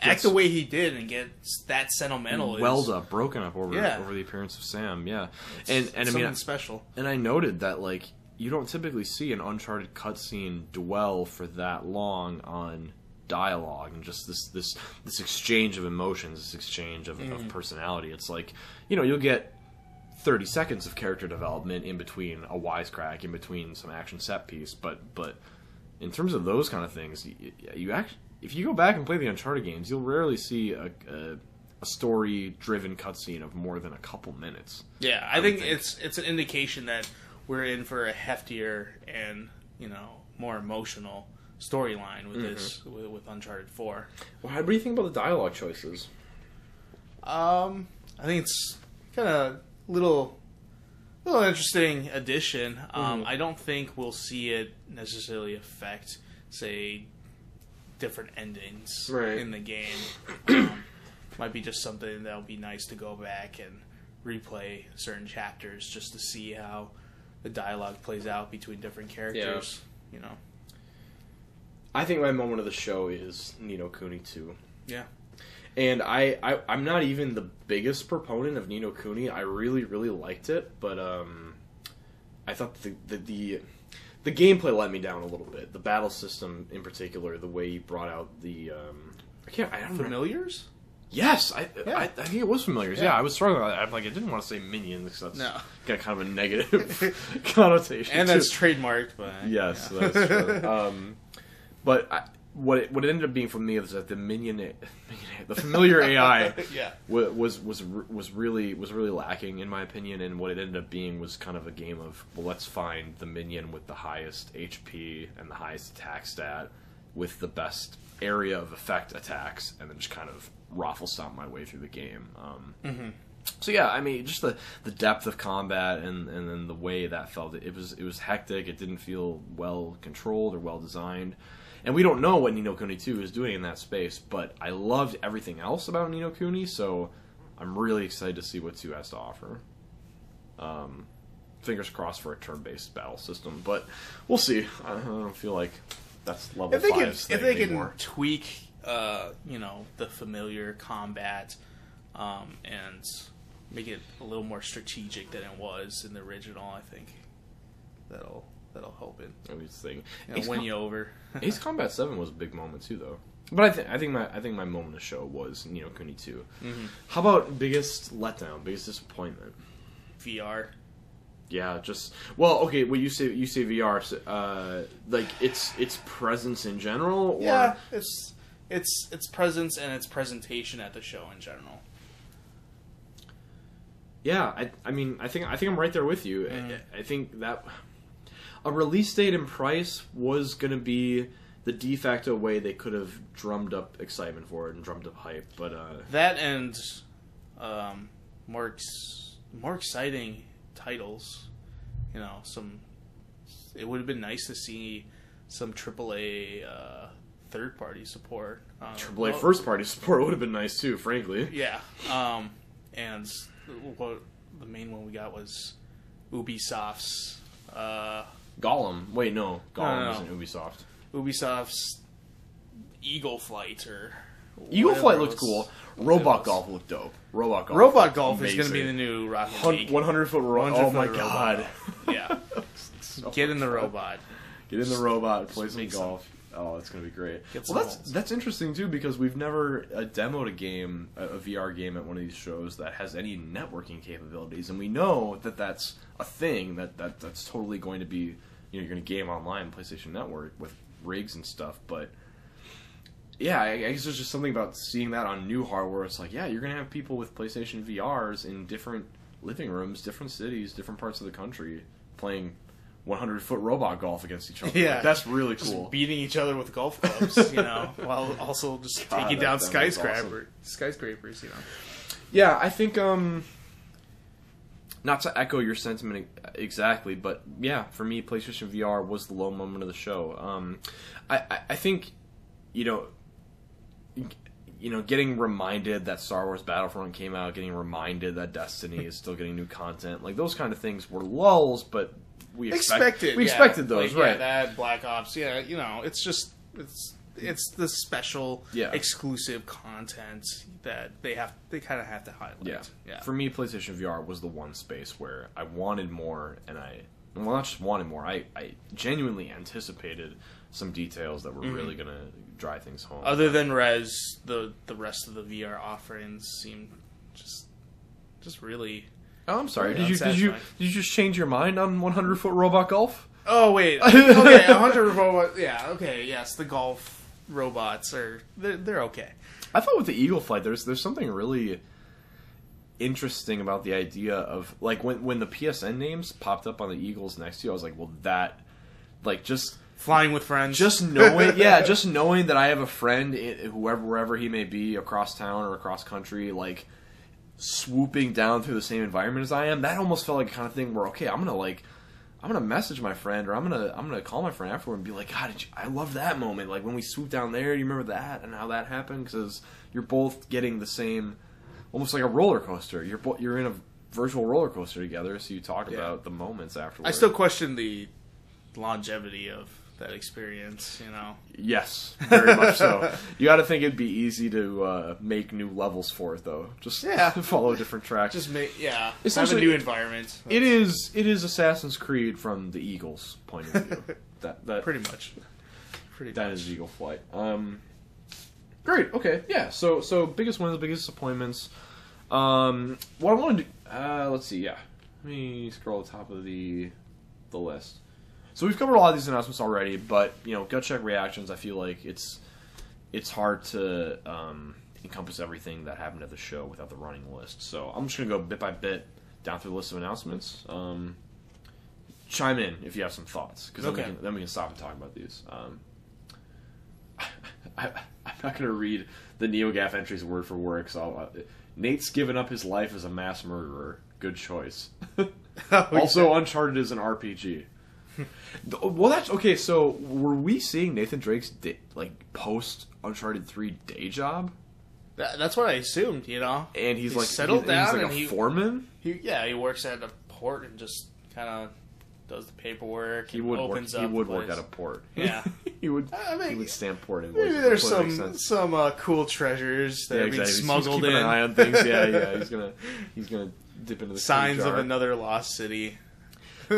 act the way he did and get that sentimental.
welled
is
up, broken up over
Yeah.
over the appearance of Sam. Yeah, and and I mean,
special.
and I noted that like you don't typically see an Uncharted cutscene dwell for that long on dialogue and just this this this exchange of emotions, this exchange of, of mm. personality. It's like you know you'll get. 30 seconds of character development in between a wisecrack in between some action set piece but but in terms of those kind of things you, you actually if you go back and play the uncharted games you'll rarely see a, a, a story driven cutscene of more than a couple minutes
Yeah, I,
would
think,
think.
it's it's an indication that we're in for a heftier and you know more emotional storyline with this with, with Uncharted Four.
Well, what do you think about the dialogue choices?
Um, I think it's kind of little, little interesting addition. Um,
Mm-hmm.
I don't think we'll see it necessarily affect, say, different endings
Right.
in the game. Um, might be just something that would be nice to go back and replay certain chapters just to see how the dialogue plays out between different characters. You know,
I think my moment of the show is Ni no Kuni 2.
yeah.
And I, I, I'm not even the biggest proponent of Ni no Kuni. I really, really liked it, but um, I thought the, the the the gameplay let me down a little bit. The battle system, in particular, the way he brought out the um, I can't. I don't remember.
Familiars?
Yes, I,
Yeah.
I I think it was familiar. Yeah,
Yeah.
I was struggling. I'm like I didn't want to say minions because that's
No.
got kind of a negative connotation.
And that's trademarked, but
Yes,
yeah.
that's true. um, but I, what it, what it ended up being for me was that the minion, minion the familiar AI
yeah.
was was was really was really lacking in my opinion, and what it ended up being was kind of a game of well, let's find the minion with the highest HP and the highest attack stat with the best area of effect attacks, and then just kind of raffle stomp my way through the game. Um, so yeah, I mean, just the, the depth of combat and, and then the way that felt. It was it was hectic. It didn't feel well controlled or well designed. And we don't know what Ni no Kuni 2 is doing in that space, but I loved everything else about Ni no Kuni, so I'm really excited to see what 2 has to offer. Um, fingers crossed for a turn-based battle system, but we'll see. I don't feel like that's level
if they can, if they
anymore.
can tweak, uh, you know, the familiar combat, um, and make it a little more strategic than it was in the original, I think that'll that'll help it.
I mean, thing.
You know, win
Com-
you over.
Ace Combat Seven was a big moment too, though. But I think I think my I think my moment of show was Ni no Kuni 2
Mm-hmm.
How about biggest letdown, biggest disappointment?
VR.
Yeah, just well, okay. Well, you say you say VR, so, uh, like its its presence in general, or
Yeah, it's it's its presence and its presentation at the show in general.
yeah. I I mean, I think I think I'm right there with you.
Mm.
I, I think that a release date and price was going to be the de facto way they could have drummed up excitement for it and drummed up hype, but uh,
That and um, more ex- more exciting titles. You know, some. It would have been nice to see some AAA uh, third party support. Um,
AAA
well,
first party support would have been nice too, frankly.
Yeah, um, and what the main one we got was Ubisoft's. Uh,
Golem. Wait, no, Golem
no, no.
isn't Ubisoft.
Ubisoft's Eagle Flight or
Eagle Flight looked cool. Robot. Golf looked dope. Robot Golf.
Robot Golf is going to be the new Rocket League.
100 foot robot.
100
Oh my god.
robot. Yeah.
So
Get in the robot.
Get in the robot. Play some
some-
golf. Oh, it's gonna be great.
Get
Well, that's
holes.
that's interesting too because we've never uh, demoed a game, a, a VR game at one of these shows that has any networking capabilities, and we know that that's a thing that, that that's totally going to be. You know, you're going to game online, PlayStation Network with rigs and stuff, but yeah, I I guess there's just something about seeing that on new hardware. It's like, yeah, you're gonna have people with PlayStation VRs in different living rooms, different cities, different parts of the country, playing 100 foot robot golf against each other.
Yeah.
Like, that's really
Just
cool.
beating each other with golf clubs, you know, while also just
God,
taking
that-
down
that was
skyscraper, skyscrapers, you know.
Yeah, I think um not to echo your sentiment exactly, but yeah, for me, PlayStation VR was the low moment of the show. Um, I, I, I think, you know, you know, getting reminded that Star Wars Battlefront came out, getting reminded that Destiny is still getting new content, like those kind of things were lulls, but we expect-
Expected.
We
yeah.
expected those,
Like,
right?
Yeah, that Black Ops. Yeah, you know, it's just it's it's the special,
Yeah.
exclusive content that they have. They kind of have to highlight.
Yeah.
yeah.
For me, PlayStation VR was the one space where I wanted more, and I well, not just wanted more. I, I genuinely anticipated some details that were really going to drive things home.
Mm-hmm. Other than Rez, the the rest of the VR offerings seemed just just really.
Oh, I'm sorry. Did you did you did you just change your mind on 100 foot robot golf?
Oh wait, okay, a hunter robot. Yeah, okay, yes, the golf robots are they're, they're okay.
I thought with the Eagle flight, there's there's something really interesting about the idea of like when when the PSN names popped up on the Eagles next to you, I was like, well, that like just
Flying with friends,
just knowing, yeah, just knowing that I have a friend, i- whoever wherever he may be, across town or across country, like swooping down through the same environment as I am. That almost felt like kind of thing where okay, I'm gonna like. I'm gonna message my friend, or I'm gonna I'm gonna call my friend afterward and be like, God, did you, I love that moment. Like when we swooped down there, you remember that and how that happened? Because you're both getting the same, almost like a roller coaster. You're bo- you're in a virtual roller coaster together, so you talk
Yeah.
about the moments afterwards.
I still question the longevity of that experience. You know,
Yes, very much so. You got to think it'd be easy to uh, make new levels for it, though. Just
Yeah.
follow different tracks.
just make yeah, have a new environment.
it is it is Assassin's Creed from the Eagles' point of view. that that
pretty much, pretty
that
much.
is Eagle Flight. Um, great. Okay. Yeah. So so biggest wins, biggest disappointments. Um, what I want to. Uh, let's see. Yeah. Let me scroll the top of the the list. So we've covered a lot of these announcements already, but you know, gut check reactions. I feel like it's it's hard to um, encompass everything that happened at the show without the running list. So I'm just gonna go bit by bit down through the list of announcements. Um, chime in if you have some thoughts, because then,
Okay.
we can- then we can stop and talk about these. Um, I, I'm not going to read the NeoGaf entries word for word. So uh, Nate's given up his life as a mass murderer. Good choice.
Oh,
also, Uncharted is an RPG. Well, that's okay. So, were we seeing Nathan Drake's like post Uncharted Three day job?
That, that's what I assumed. You know,
And he's,
He's
like
settled
he's, he's
down
like
and
a
he-
foreman.
he yeah he works at a port and just kind of does the paperwork.
He
and
would work. He would work at a port.
Yeah.
he would.
I mean,
he would stamp port invoices.
Maybe there's some some uh, cool treasures that
Yeah,
are being
exactly. He's- he's
smuggled in.
an eye on things. Yeah, yeah. He's gonna he's gonna dip into the
Signs of another lost city.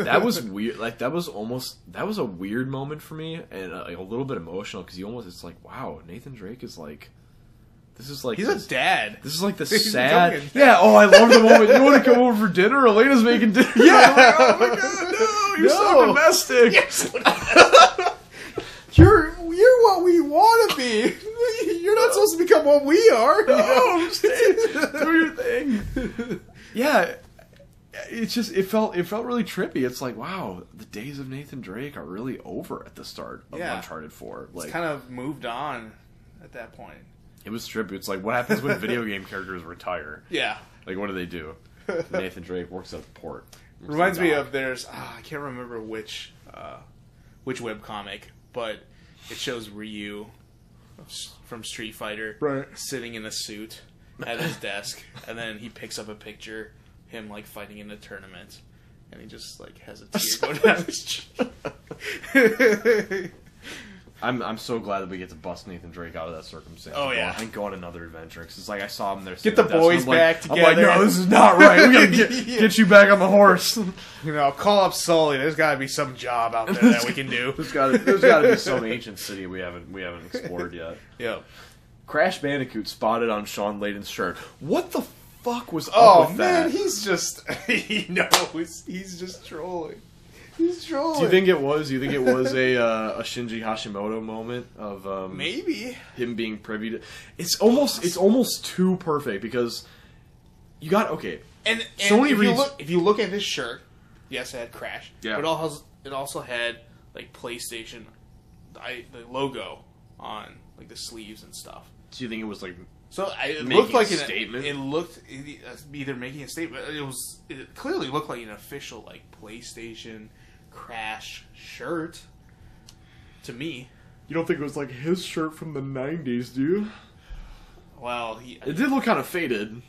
That was weird. Like that was almost that was a weird moment for me, and uh, like, a little bit emotional because you almost it's like, wow, Nathan Drake is like, this is like
He's a dad.
this is like the
He's
sad. Yeah. Oh, I love the moment. You want to come over for dinner? Elena's making dinner. Yeah. oh my god, no! You're so
No.
domestic.
You're you're what we want to be. You're not supposed to become what we are.
no, stay, do your thing. Yeah. It's just it felt it felt really trippy. It's like wow, the days of Nathan Drake are really over at the start of
Yeah.
Uncharted Four. Like
It's kind of moved on at that point.
It was trippy. It's like what happens when video game characters retire?
Yeah.
Like what do they do? Nathan Drake works at the port.
Reminds me of there's ah, I can't remember which uh, which webcomic, but it shows Ryu from Street Fighter
Right.
sitting in a suit at his desk, and then he picks up a picture him like fighting in a tournament, and he just like has a tear go down his cheek.
I'm I'm so glad that we get to bust Nathan Drake out of that circumstance.
Oh,
and go
yeah.
on- and go on another adventure because it's like I saw him there.
Get the boys
and
back
like, I'm like,
together.
no, this is not right. We gotta get
Yeah.
get you back on the horse.
you know, call up Sully. There's got to be some job out there that we can do.
There's got to there's got to be some ancient city we haven't we haven't explored yet.
Yeah.
Crash Bandicoot spotted on Shawn Layden's shirt. What the fuck was up
Oh man,
that?
he's just he knows he's just trolling. He's trolling.
Do you think it was? Do you think it was a uh, a Shinji Hashimoto moment of um,
maybe?
him being privy to? It's almost it's almost too perfect because you got okay.
And, and
Sony
if you look if you look at his shirt, yes, it had Crash.
Yeah.
But it also it also had like PlayStation, I, the logo on like the sleeves and stuff.
Do you think it was like
So I, it
Making
looked like
a
an,
statement?
It looked either making a statement. It was it clearly looked like an official like PlayStation Crash shirt to me.
you don't think it was like his shirt from the '90s, do you?
Well, he
It did look kind of faded.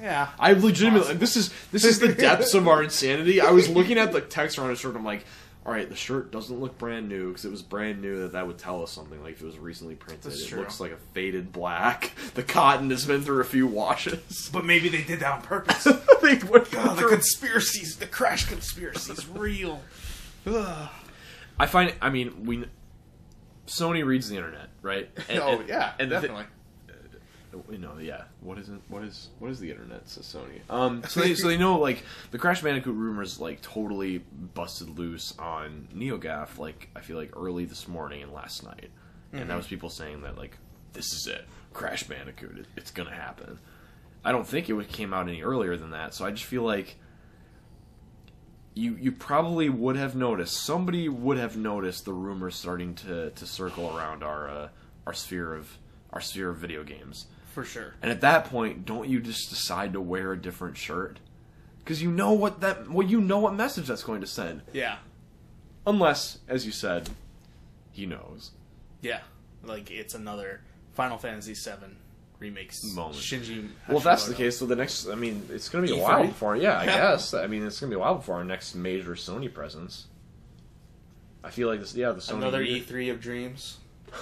yeah.
I legitimately this is this is the depths of our insanity. I was looking at the text on his shirt. I'm like,
all right, the shirt doesn't look brand new because it was brand new. That that would tell us something. Like if it was recently printed,
That's
it
true.
looks like a faded black. The cotton has been through a few washes.
But maybe they did that on purpose.
they
God, the conspiracies, the crash conspiracies, real. Ugh.
I find. I mean, we. Sony reads the internet, right? And-
oh
and-
yeah,
and
definitely.
You know, yeah. What is it?
What is what is the internet? Says Sony. Um,
So they, so they know like the Crash Bandicoot rumors like totally busted loose on NeoGaf like I feel like early this morning and last night, and that was people saying that like this is it, Crash Bandicoot, it, it's gonna happen. I don't think it would came out any earlier than that, so I just feel like you you probably would have noticed somebody would have noticed the rumors starting to to circle around our uh, our sphere of our sphere of video games.
For sure.
And at that point, don't you just decide to wear a different shirt? Because you know what that well, you know what message that's going to send.
Yeah.
Unless, as you said, he knows.
Yeah. Like it's another Final Fantasy VII remakes
Moment.
Shinji.
Well, if that's the case, so the next, I mean, it's going to be a
E3?
while before. Yeah, I guess. I mean, it's going to be a while before our next major Sony presence. I feel like this. Yeah, the Sony
another E3 of dreams.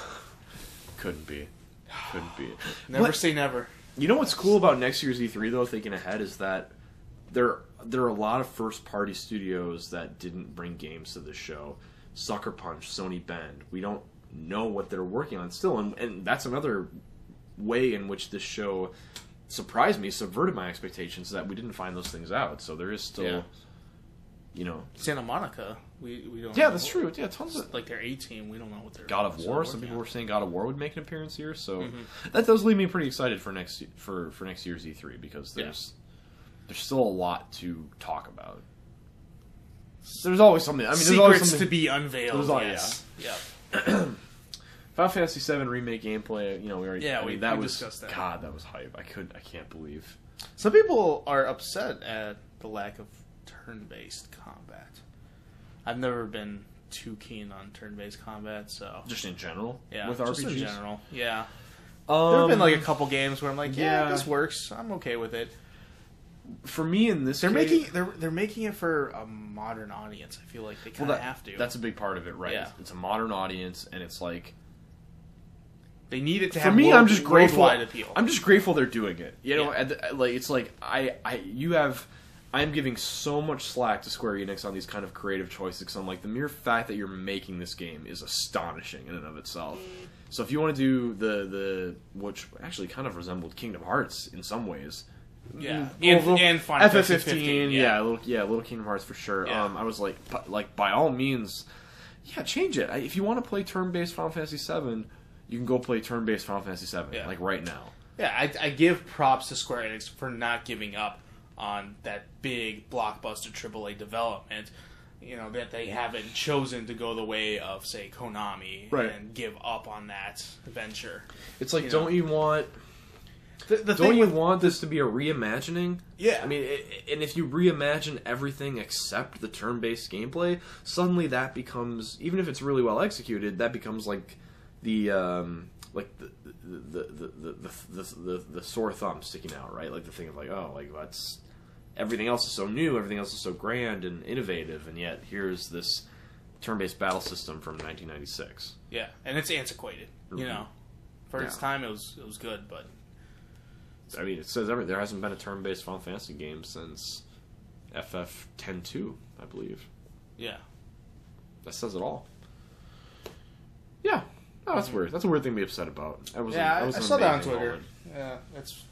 couldn't be, couldn't be.
Never
But-
say never.
You know what's cool about next year's E3 though, thinking ahead, is that there there are a lot of first party studios that didn't bring games to the show. Sucker Punch, Sony Bend. We don't know what they're working on still, and, and that's another way in which this show surprised me, subverted my expectations that we didn't find those things out. So there is still,
Yeah.
you know,
Santa Monica. We we don't.
yeah, that's
what-
true. Yeah, tons of
Like their A team, we don't know what they're.
God of War. Some people
on.
were saying God of War would make an appearance here, so
Mhm.
that does leave me pretty excited for next for for next year's E3 because there's there's still a lot to talk about. There's always something. I mean, there's always
Secrets
something.
to be unveiled.
There's al-
yes. Yeah.
Final Fantasy VII remake gameplay. You know, we already.
Yeah,
I
we-
mean, that
we
was
discussed that.
God. That was hype. I could. I can't believe.
Some people are upset at the lack of turn-based combat. I've never been too keen on turn-based combat, so
Just in general.
yeah,
With
just
RPGs.
in general. Yeah,
Um,
there have been like a couple games where I'm like, yeah,
yeah.
this works. I'm okay with it.
for me in this.
They're
case-
making they're they're making it for a modern audience. I feel like they kind of
that-
have to.
That's a big part of it, right?
Yeah.
It's a modern audience, and it's like
they need it to
for
have
me,
world-
I'm just grateful.
worldwide appeal.
I'm just grateful they're doing it. You know,
Yeah.
like it's like I, I, you have. I'm giving so much slack to Square Enix on these kind of creative choices. Because I'm like, the mere fact that you're making this game is astonishing in and of itself. So if you want to do the the which actually kind of resembled Kingdom Hearts in some ways,
yeah,
Mm,
and,
well,
and Final Fantasy
FF15,
15,
yeah, little, yeah, little Kingdom Hearts for sure.
Yeah.
Um, I was like, bu- like by all means, yeah, change it. I, if you want to play turn-based Final Fantasy VII, you can go play turn-based Final Fantasy VII,
Yeah.
like right now.
Yeah, I, I give props to Square Enix for not giving up on that big blockbuster AAA development. You know that they haven't chosen to go the way of say Konami
Right.
and give up on that venture.
It's like,
You
don't
know.
you want?
The, the
Don't you
with
want this to be a reimagining?
yeah,
I mean, i and if you reimagine everything except the turn-based gameplay, suddenly that becomes, even if it's really well executed, that becomes like the um, like the the the, the, the, the, the the sore thumb sticking out, right? Like the thing of like, oh, like that's everything else is so new, everything else is so grand and innovative, and yet here's this turn-based battle system from 1996.
yeah, and it's antiquated. You
Mhm.
know, for its time it was it was good, but
I mean, it says every there hasn't been a turn-based Final Fantasy game since FF 10-2, I believe.
yeah,
That says it all. Yeah. Oh, that's weird. That's a weird thing to be upset about. That was
yeah. I,
was
I saw that on Twitter.
moment.
Yeah, it's.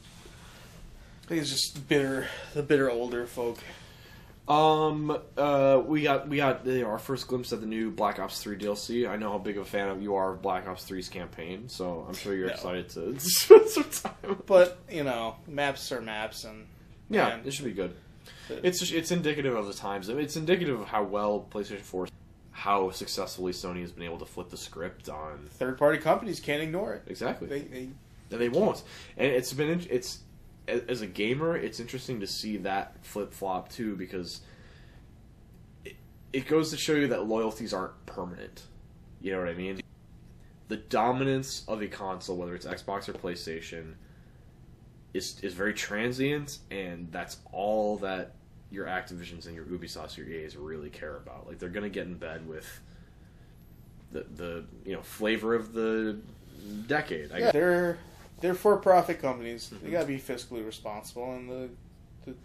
I think it's just bitter, the bitter older folk.
Um, uh, we got we got uh, our first glimpse of the new Black Ops Three DLC. I know how big of a fan of you are of Black Ops 3's campaign, so I'm sure you're
No.
excited to spend some time.
But you know, maps are maps, and
Yeah,
and
it should be good. It's just, it's indicative of the times. It's indicative of how well PlayStation 4, how successfully Sony has been able to flip the script on.
third-party companies can't ignore it.
Exactly.
They, they
they won't. And it's been it's as a gamer, it's interesting to see that flip flop too because it, it goes to show you that loyalties aren't permanent. You know what I mean? The dominance of a console, whether it's Xbox or PlayStation, is is very transient, and that's all that
your Activisions and your Ubisofts, your EAs really care about. Like they're going to get in bed with the the you know flavor of the decade. I
Yeah, they're they're for-profit companies. They gotta be fiscally responsible, and the the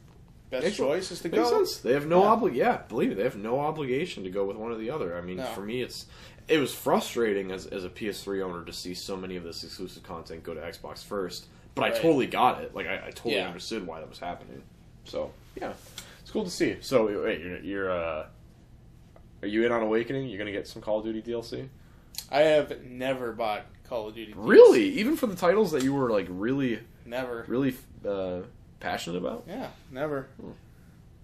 best
Makes-
choice is to
Makes
go.
sense. They have no
Yeah.
obli- Yeah, believe me, they have no obligation to go with one or the other. I mean,
No.
for me, it's it was frustrating as as a PS3 owner to see so many of this exclusive content go to Xbox first. But I totally got it. Like I, I totally
Yeah.
understood why that was happening. So yeah, it's cool to see. So wait, you're, you're uh, are you in on Awakening? You're gonna get some Call of Duty DLC?
I have never bought Call of Duty.
Really? Even for the titles that you were like really,
Never.
really uh, passionate about?
Yeah, never.
Hmm.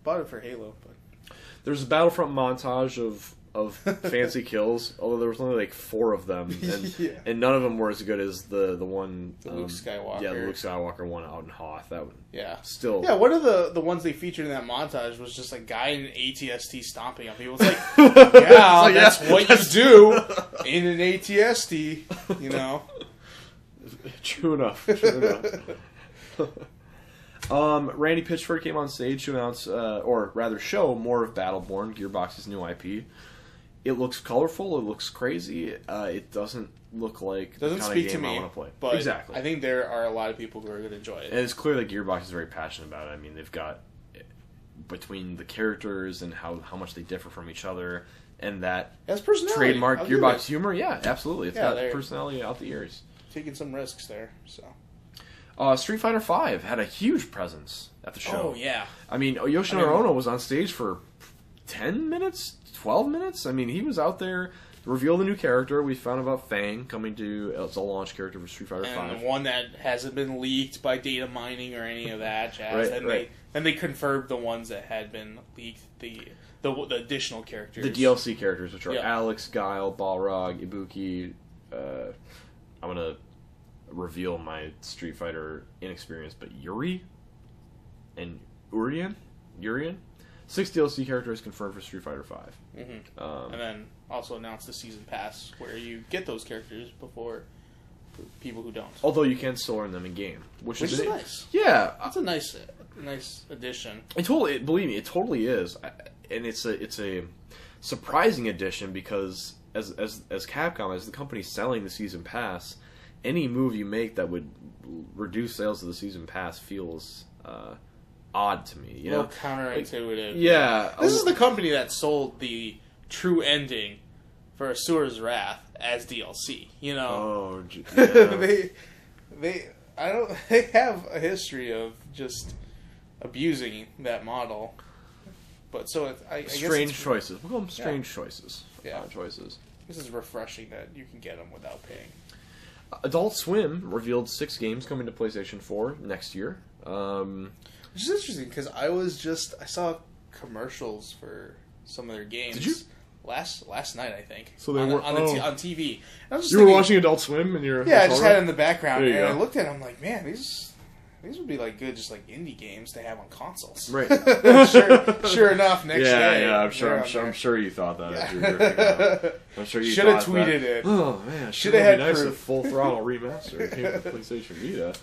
Bought it for Halo, but
There's a Battlefront montage of of fancy kills, although there was only like four of them, and,
Yeah.
and none of them were as good as the the one
The Luke Skywalker.
Yeah, the Luke Skywalker one out in Hoth. That one
yeah.
still.
Yeah, one of the, the ones they featured in that montage was just a guy in an ATST stomping on people. It's like,
yeah,
yeah, that's what you do in an ATST, you know.
True enough. True enough. um, Randy Pitchford came on stage to announce, uh, or rather, show more of Battleborn, Gearbox's new IP. It looks colorful. It looks crazy. Uh, it doesn't look like
Doesn't speak to
game I
me,
want to play.
but
exactly.
I think there are a lot of people who are going to enjoy it.
And it's clear that Gearbox is very passionate about it. I mean, they've got between the characters and how, how much they differ from each other, and that
That's personality.
trademark
I'll
Gearbox humor. Yeah, absolutely. It's
Yeah,
got personality out the ears.
taking some risks there. So.
Uh, Street Fighter Five had a huge presence at the show.
Oh yeah.
I mean, Yoshinori
I mean-
Ono was on stage for ten minutes, twelve minutes. I mean, he was out there to reveal the new character. We found about Fang coming to as a launch character for Street Fighter
and
Five.
one that hasn't been leaked by data mining or any of that jazz.
Right,
and
right.
they then they confirmed the ones that had been leaked. The the, the additional characters.
The DLC characters, which are
Yeah.
Alex, Guile, Balrog, Ibuki. Uh, I'm gonna reveal my Street Fighter inexperience, but Yuri and Urien, Urien. Six DLC characters confirmed for Street Fighter Five.
Mhm.
Um,
And then also announced the season pass where you get those characters before people who don't.
although you can still earn them in game, which,
Which
is
is nice.
Yeah,
That's a nice nice addition.
It totally, believe me, it totally is, I- and it's a it's a surprising addition because as as as Capcom, as the company selling the season pass, any move you make that would reduce sales of the season pass feels uh, odd to me. You
a
know,
counterintuitive.
yeah,
This is the company that sold the true ending for Asura's Wrath as DLC. You know,
oh, j- yeah.
they they I don't they have a history of just abusing that model. But so it, I, I guess
strange
it's,
choices. We'll call them strange choices.
Yeah.
Odd choices.
This is refreshing that you can get them without paying.
Adult Swim revealed six games coming to PlayStation 4 next year. Um,
Which is interesting because I was just I saw commercials for some of their games.
Did you?
Last last night, I think.
So they
on,
were-
on, the t-
oh.
on TV. And I was just
you were watching Adult Swim in your
Yeah, I just had it in the background, and
go.
I looked at it. I'm like, man, these these would be like good, just like indie games to have on consoles.
Right.
sure, sure enough, next
yeah,
day.
yeah, I'm sure. I'm sure. I'm sure you thought that. were. I'm sure you
Shoulda tweeted
that,
it.
Oh man,
Shoulda
shoulda
had
nice
proof.
if full throttle remaster came to PlayStation Vita.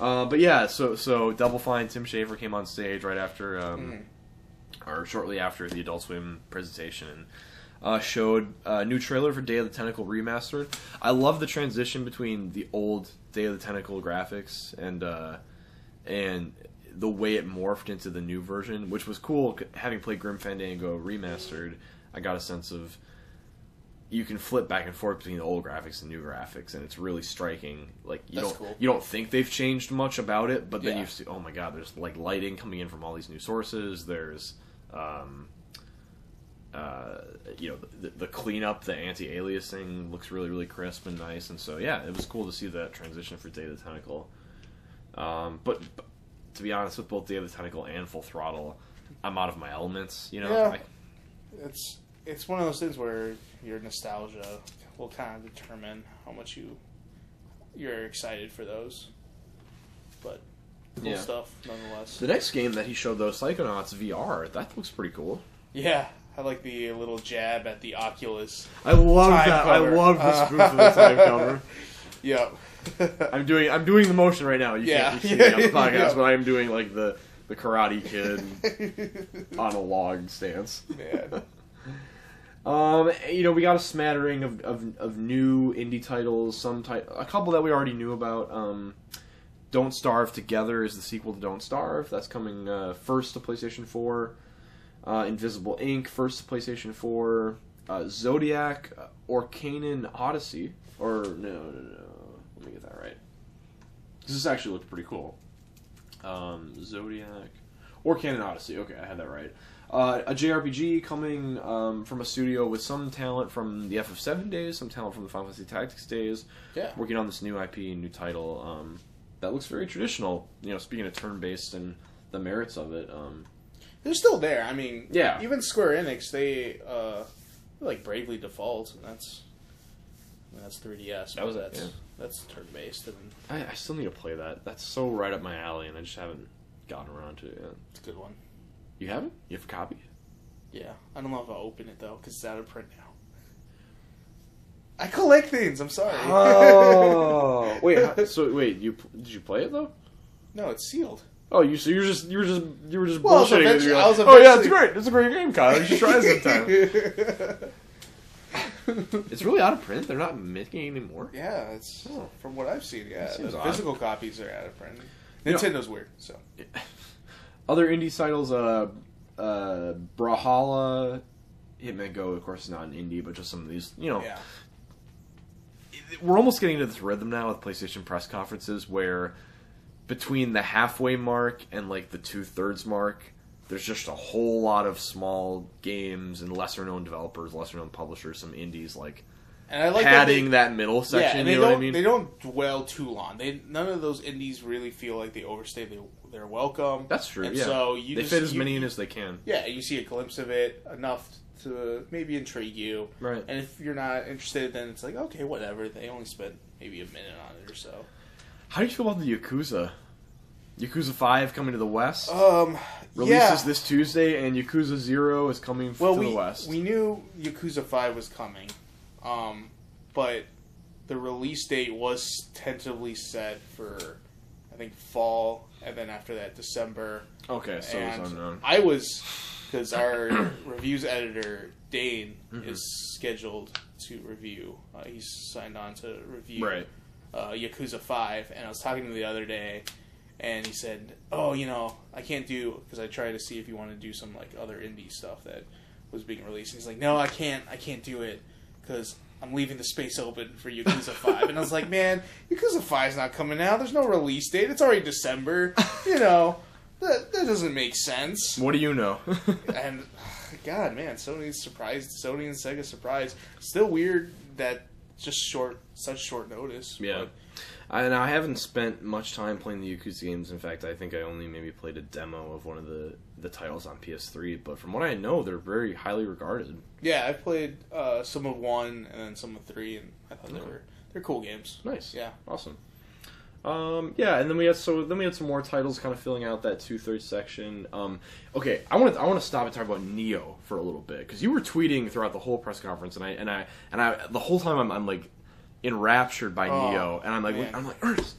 Uh, but yeah, so so Double Fine Tim Schafer came on stage right after, um, or shortly after the Adult Swim presentation, and uh, showed a new trailer for Day of the Tentacle remastered. I love the transition between the old Day of the Tentacle graphics and uh, and the way it morphed into the new version, which was cool. Having played Grim Fandango remastered, I got a sense of you can flip back and forth between the old graphics and new graphics, and it's really striking. Like you
That's
don't
cool.
you don't think they've changed much about it, but then
Yeah.
you see, oh my god, there's like lighting coming in from all these new sources. There's um, uh, you know the, the cleanup, the anti-aliasing looks really really crisp and nice, and so yeah, it was cool to see that transition for Day of the Tentacle. Um, but, but to be honest, with both Day of the Tentacle and Full Throttle, I'm out of my elements. You know,
Yeah.
I,
It's it's one of those things where your nostalgia will kind of determine how much you you're excited for those. But cool
Yeah.
stuff nonetheless.
the next game that he showed though, Psychonauts VR, that looks pretty cool.
Yeah, I like the little jab at the Oculus.
I love that.
cover.
I love the
Uh,
spoof of the time cover.
Yep.
I'm doing I'm doing the motion right now. You
Yeah.
can't be seeing it on the podcast,
Yeah.
but I'm doing like the the Karate Kid on a log stance.
Man.
Um, you know, we got a smattering of, of, of new indie titles. Some ti- a couple that we already knew about. Um, Don't Starve Together is the sequel to Don't Starve. That's coming uh, first to PlayStation Four. Uh, Invisible Ink first to PlayStation Four. Uh, Zodiac uh, Orcanon Odyssey or no no no. Let me get that right. This actually looked pretty cool. Um, Zodiac Orcanon Odyssey. Okay, I had that right. Uh, a JRPG coming um, from a studio with some talent from the FF7 days, some talent from the Final Fantasy Tactics days.
Yeah.
Working on this new IP, new title um, that looks very traditional. You know, speaking of turn-based and the merits of it. Um,
They're still there. I mean,
Yeah.
Even Square Enix, they uh, like Bravely Default, and that's that's 3DS.
That was
That's
yeah.
that's turn based, and
I, I still need to play that. That's so right up my alley, and I just haven't gotten around to it yet.
it's a good one.
You have it? You have a copy?
Yeah, I don't know if I'll open it though because it's out of print now. I collect things. I'm sorry.
Oh, wait. how- So wait, you did you play it though?
no, it's sealed.
Oh, you so you were just you were just you were just
Well, I was
bullshitting.
eventually-
You're like,
I was
oh yeah, it's
eventually-
great. It's a great game, Kyle. You should try it sometime. it's really out of print. They're not making it anymore.
yeah, it's
Oh.
from what I've seen. Yeah,
That seems
the
odd.
physical copies are out of print.
You know-
Nintendo's weird. So
Other indie titles, uh, uh, Brawlhalla, Hitman Go, of course, not an indie, but just some of these, you know,
yeah,
we're almost getting into this rhythm now with PlayStation press conferences where between the halfway mark and like the two thirds mark, there's just a whole lot of small games and lesser known developers, lesser known publishers, some indies like
and I like
padding
that.
that, middle section.
yeah, they
you know
don't
what I mean?
they don't dwell too long. They none of those indies really feel like they overstay their, their welcome.
That's true.
And
yeah,
so you
they
just-
fit as
you-
many in as they can.
Yeah, you see a glimpse of it enough to maybe intrigue you.
Right.
And if you're not interested, then it's like okay, whatever. They only spent maybe a minute on it or so.
How do you feel about the Yakuza? Yakuza Five coming to the West.
Um,
Releases
yeah.
this Tuesday, and Yakuza Zero is coming
well,
to
we
the West.
we knew Yakuza Five was coming, um, but the release date was tentatively set for I think fall, and then after that December.
okay, so it's
and
unknown.
I was because our reviews editor Dane
Mhm.
is scheduled to review. Uh, he's signed on to review
Right.
uh, Yakuza Five, and I was talking to him the other day, and he said, "Oh, you know, I can't do because I tried to see if you want to do some like other indie stuff that was being released." And he's like, "No, I can't. I can't do it because." I'm leaving the space open for Yakuza 5. And I was like, man, Yakuza 5's not coming out. There's no release date. It's already December. You know, that, that doesn't make sense.
What do you know?
And God, man, Sony's surprised. Sony and Sega surprised. Still weird that just short, such short notice.
Yeah. And I haven't spent much time playing the Yakuza games. In fact, I think I only maybe played a demo of one of the, the titles on PS3. But from what I know, they're very highly regarded.
Yeah, I played uh, some of one and then some of three, and I thought they were they're cool games.
Nice.
Yeah.
Awesome. Um, yeah, and then we had so then we had some more titles kind of filling out that two thirds section. Um, okay, I want to I want to stop and talk about Nioh for a little bit because you were tweeting throughout the whole press conference, and I and I and I the whole time I'm, I'm like enraptured by
Oh,
Nioh, and I'm like
man.
I'm like Ernest,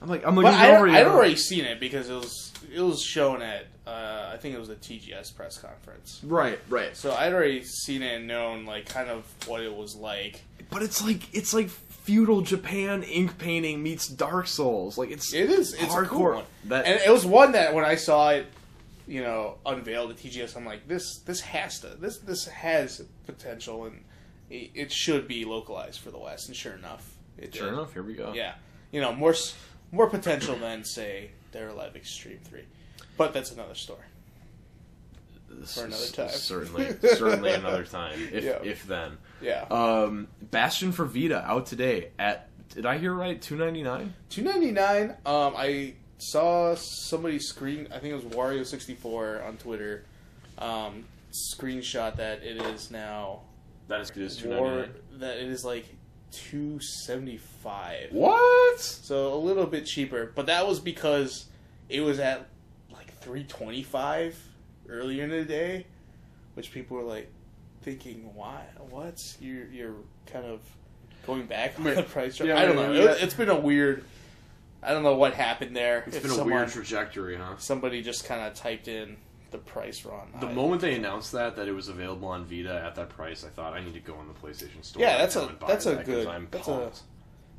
I'm like I'm like
But I, I'd already seen it because it was it was shown at uh, I think it was a TGS press conference.
right right,
So I'd already seen it and known like kind of what it was like.
but it's like it's like feudal Japan ink painting meets Dark Souls, like it's
It is it's a cool
hardcore.
one.
That
and it was one that when I saw it, you know, unveiled at TGS, I'm like, this this has to this this has potential and it, it should be localized for the West. And sure enough, it
sure
did.
enough, here we go.
Yeah, you know, more s- more potential than say Dead or Alive Extreme Three, but that's another story. For another time.
certainly, certainly another time, if
Yeah.
if then.
Yeah,
Um, Bastion for Vita out today at did I hear right? Two ninety nine.
two ninety nine. Um, I saw somebody screen. I think it was Wario sixty four on Twitter. Um, screenshot that it is now
That is good. Two ninety
War, that it is like two seventy five.
What?
So a little bit cheaper, but that was because it was at like three twenty five earlier in the day, which people were like thinking, "Why? What's You're you're kind of going back on the price."
yeah,
I don't know.
yeah.
It, it's been a weird, I don't know what happened there.
It's
If
been a
someone-
weird trajectory, huh?
Somebody just kind of typed in the price wrong.
The moment they announced that that it was available on Vita at that price, I thought I need to go on the PlayStation Store.
Yeah, that's a that's a
that
good that's a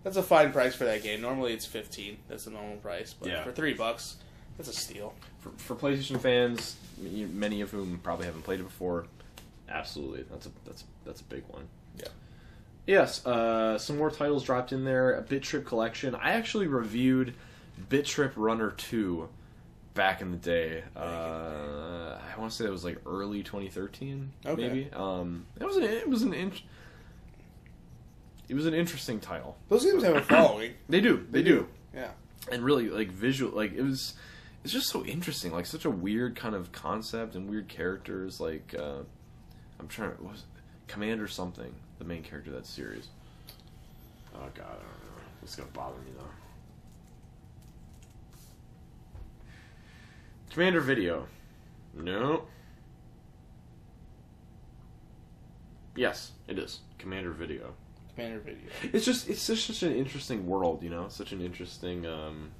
that's a fine price for that game. Normally it's fifteen. That's the normal price, but
Yeah.
for three bucks, that's a steal.
for, for PlayStation fans, many of whom probably haven't played it before. Absolutely, that's a that's that's a big one.
Yeah.
Yes, uh, some more titles dropped in there. A Bit Trip collection. I actually reviewed Bit Trip Runner Two back in the day. Uh, I want to say it was like early 2013,
Okay.
maybe. Um, it was an it was an in, it was an interesting title.
Those games have a following.
They do, they, do.
Yeah.
and really like visual like it was it's just so interesting like such a weird kind of concept and weird characters like uh i'm trying to what was commander something the main character of that series. Oh god i don't know it's gonna bother me though. Commander video. No yes it is. Commander video.
Commander Video.
it's just it's just such an interesting world, you know, such an interesting um,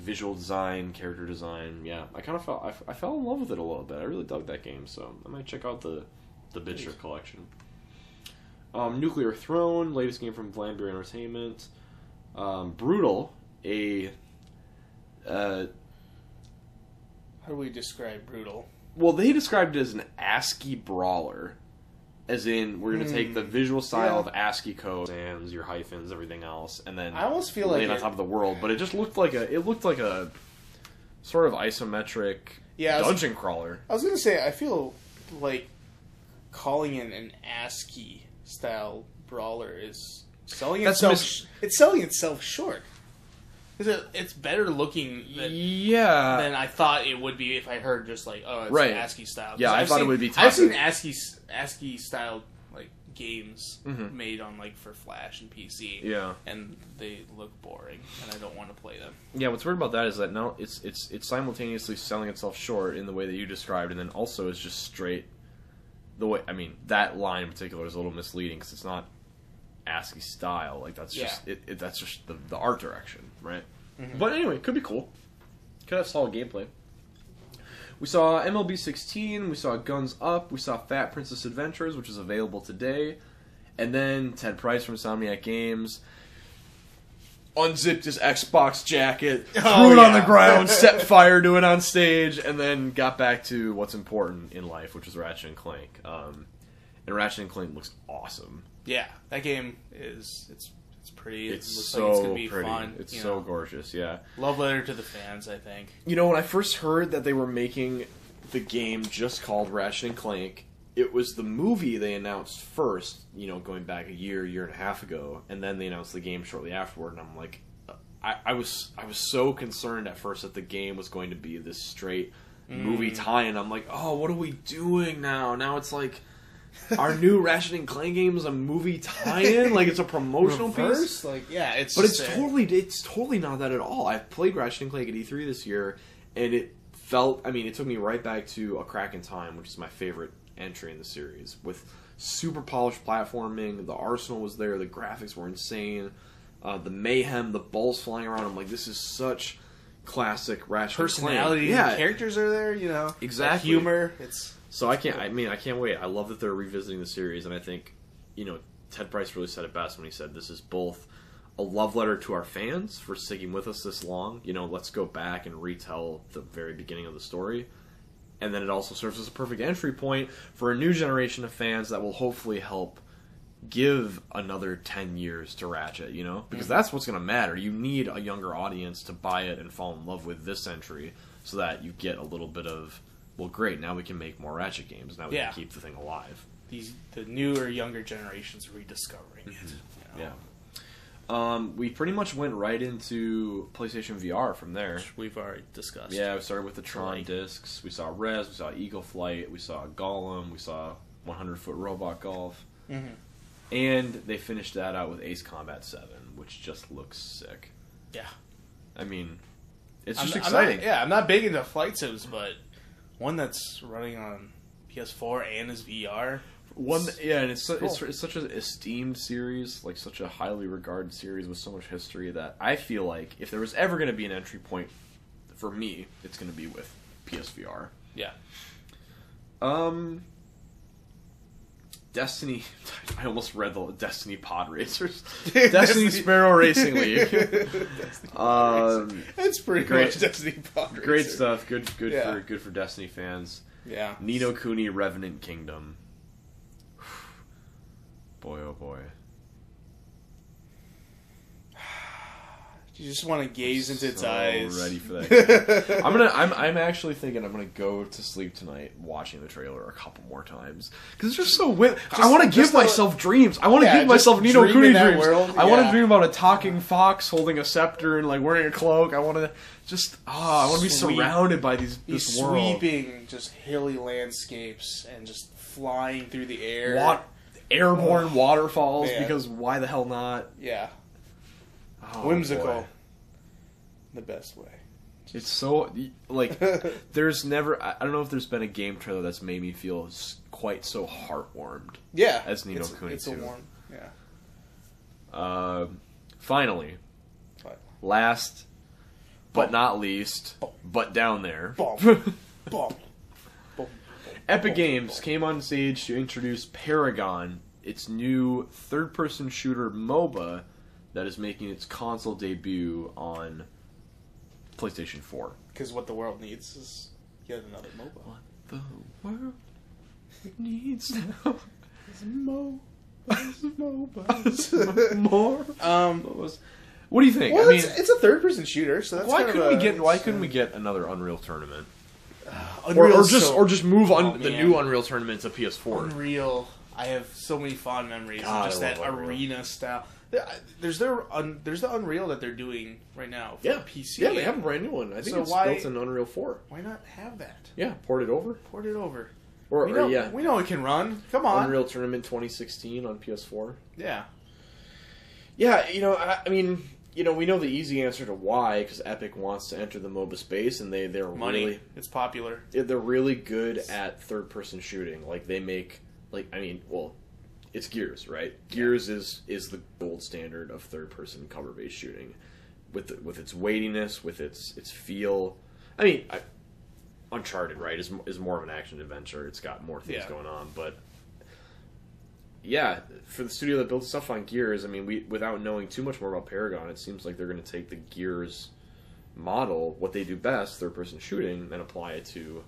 visual design, character design. Yeah, I kind of felt I, I fell in love with it a little bit. I really dug that game, so I might check out the the Bit Trip collection. Um, Nuclear Throne, latest game from Vlambeer Entertainment. Um, Brutal, a uh,
How do we describe brutal?
well, they described it as an ASCII brawler. As in, we're going to take
Hmm.
the visual style
Yeah.
of ASCII code, and your hyphens, everything else, and then
I almost feel
lay
like
it on
it-
top of the world. But it just looked like a, it looked like a sort of isometric
Yeah, I was-
dungeon crawler.
I was gonna say I feel like calling it an ASCII style brawler is selling
That's
itself.
mis-
it's selling itself short. It's, better looking than,
Yeah,
than I thought it would be if I heard just like oh it's
Right.
ASCII style.
Yeah, I
I've
thought it would be
I've seen. ASCII ASCII style like games
Mhm.
made on like for Flash and PC.
yeah,
And they look boring, and I don't want to play them.
yeah. What's weird about that is that now it's it's it's simultaneously selling itself short in the way that you described, and then also is just straight. The way I mean that line in particular is a little misleading because it's not ASCII style. Like that's just it, it. That's just the, the art direction, right? But anyway, it could be cool. Could have solid gameplay. We saw MLB 16. We saw Guns Up. We saw Fat Princess Adventures, which is available today. And then Ted Price from Insomniac Games unzipped his Xbox jacket,
Oh,
threw it on the ground, set fire to it on stage, and then got back to what's important in life, which is Ratchet and Clank. Um, and Ratchet and Clank looks awesome.
Yeah, that game is it's it's pretty. It
It's
looks
so
like it's gonna be
pretty.
fun.
it's so
know.
gorgeous. Yeah.
Love letter to the fans, I think.
You know, when I first heard that they were making the game just called Ratchet and Clank, it was the movie they announced first, you know, going back a year, year and a half ago, and then they announced the game shortly afterward, and I'm like, uh, I, I was I was so concerned at first that the game was going to be this straight movie mm. tie, and I'm like, oh, what are we doing now? Now it's like our new Ratchet and Clank game is a movie tie-in, like it's a promotional piece.
Like yeah, it's
But it's totally it's totally not that at all. I played Ratchet and Clank at E3 this year, and it felt. I mean, it took me right back to A Crack in Time, which is my favorite entry in the series, with super polished platforming. The arsenal was there. The graphics were insane. Uh, the mayhem, the balls flying around. I'm like, this is such classic Ratchet. and Clank.
personality.
Yeah,
characters are there. You know,
Exactly.
That humor. It's
so I can't. I mean, I can't wait. I love that they're revisiting the series, and I think, you know, Ted Price really said it best when he said this is both a love letter to our fans for sticking with us this long. You know, let's go back and retell the very beginning of the story, and then it also serves as a perfect entry point for a new generation of fans that will hopefully help give another 10 years to Ratchet, you know? Because mm-hmm. that's what's going to matter. You need a younger audience to buy it and fall in love with this entry so that you get a little bit of, well, great, now we can make more Ratchet games. Now we
Yeah.
can keep the thing alive.
these the newer, younger generations rediscovering it. you know.
Yeah. Um, we pretty much went right into PlayStation VR from there.
Which we've already discussed.
Yeah, we started with the Tron
Like-
discs. We saw Rez, we saw Eagle Flight, we saw Golem, we saw 100 Foot Robot Golf.
Mhm.
And they finished that out with Ace Combat 7, which just looks sick.
Yeah.
I mean, it's
I'm-
just
I'm not-
exciting.
yeah, I'm not big into flight sims, but one that's running on PS4 and is VR.
One, yeah, and it's su- it's, it's such an esteemed series, like such a highly regarded series with so much history that I feel like if there was ever going to be an entry point for me, it's going to be with PSVR.
Yeah.
Um, Destiny. I almost read the Destiny Pod Racers. Destiny Sparrow Racing League. um,
That's pretty
Great.
much Destiny Pod
great stuff. Good, good
Yeah.
for good for Destiny fans.
Yeah.
Ni no Kuni, Revenant Kingdom. Boy, oh boy.
You just want to gaze into its
So
eyes.
Ready for that? I'm gonna. I'm. I'm actually thinking I'm gonna go to sleep tonight watching the trailer a couple more times because it's just so. Win- I want to give
just the-
myself dreams. I want to
Yeah,
give myself Ni
no Kuni
dreams.
world,
I want to dream about a talking fox holding a scepter and like wearing a cloak. I want to just. Ah, I want to be surrounded by these world.
sweeping just hilly landscapes and just flying through the air.
Wa- airborne
Ugh.
waterfalls
Man.
because why the hell not?
Yeah.
Oh,
Whimsical.
boy.
The best way.
It's so like there's never. I I don't know if there's been a game trailer that's made me feel quite so heartwarmed.
Yeah.
As Ni no
it's,
Kuni
It's a
too.
warm. Yeah.
Um, finally,
But
last but
Bum.
not least,
Bum.
but down there,
Bum. Boom. Boom.
Epic Games came on stage to introduce Paragon, its new third-person shooter MOBA that is making its console debut on PlayStation 4.
Because what the world needs is yet another MOBA.
What the world needs now is more.
um,
What do you think?
well,
I mean,
it's, it's a third-person shooter, so that's
why
kind
couldn't
of
we
a-
get? Why couldn't we get another Unreal tournament? Or,
Unreal
or just
so-
or just move on
Oh,
the
man.
new Unreal tournament to PS4?
Unreal. I have so many fond memories
God,
of just that
Unreal.
arena style. There- There's their un, there's the Unreal that they're doing right now for PC.
yeah, they have a brand new one. I think
So
it's
why-
built in Unreal Four.
Why not have that?
Yeah, port it over.
Port it over.
Or,
we
or
know,
yeah,
we know it can run. Come on.
Unreal Tournament 2016 on PS4.
Yeah.
Yeah, you know, I, I mean, you know, we know the easy answer to why because Epic wants to enter the MOBA space, and they they're
Money.
really
It's popular.
They're really good at third person shooting. Like they make like I mean, well, it's Gears, right? Gears is is the gold standard of third person cover based shooting, with the, with its weightiness, with its its feel. I mean, I, Uncharted, right, is is more of an action adventure. It's got more things
Yeah.
going on, but yeah, for the studio that builds stuff on Gears, I mean, we without knowing too much more about Paragon, it seems like they're going to take the Gears model, what they do best, third person shooting, and apply it to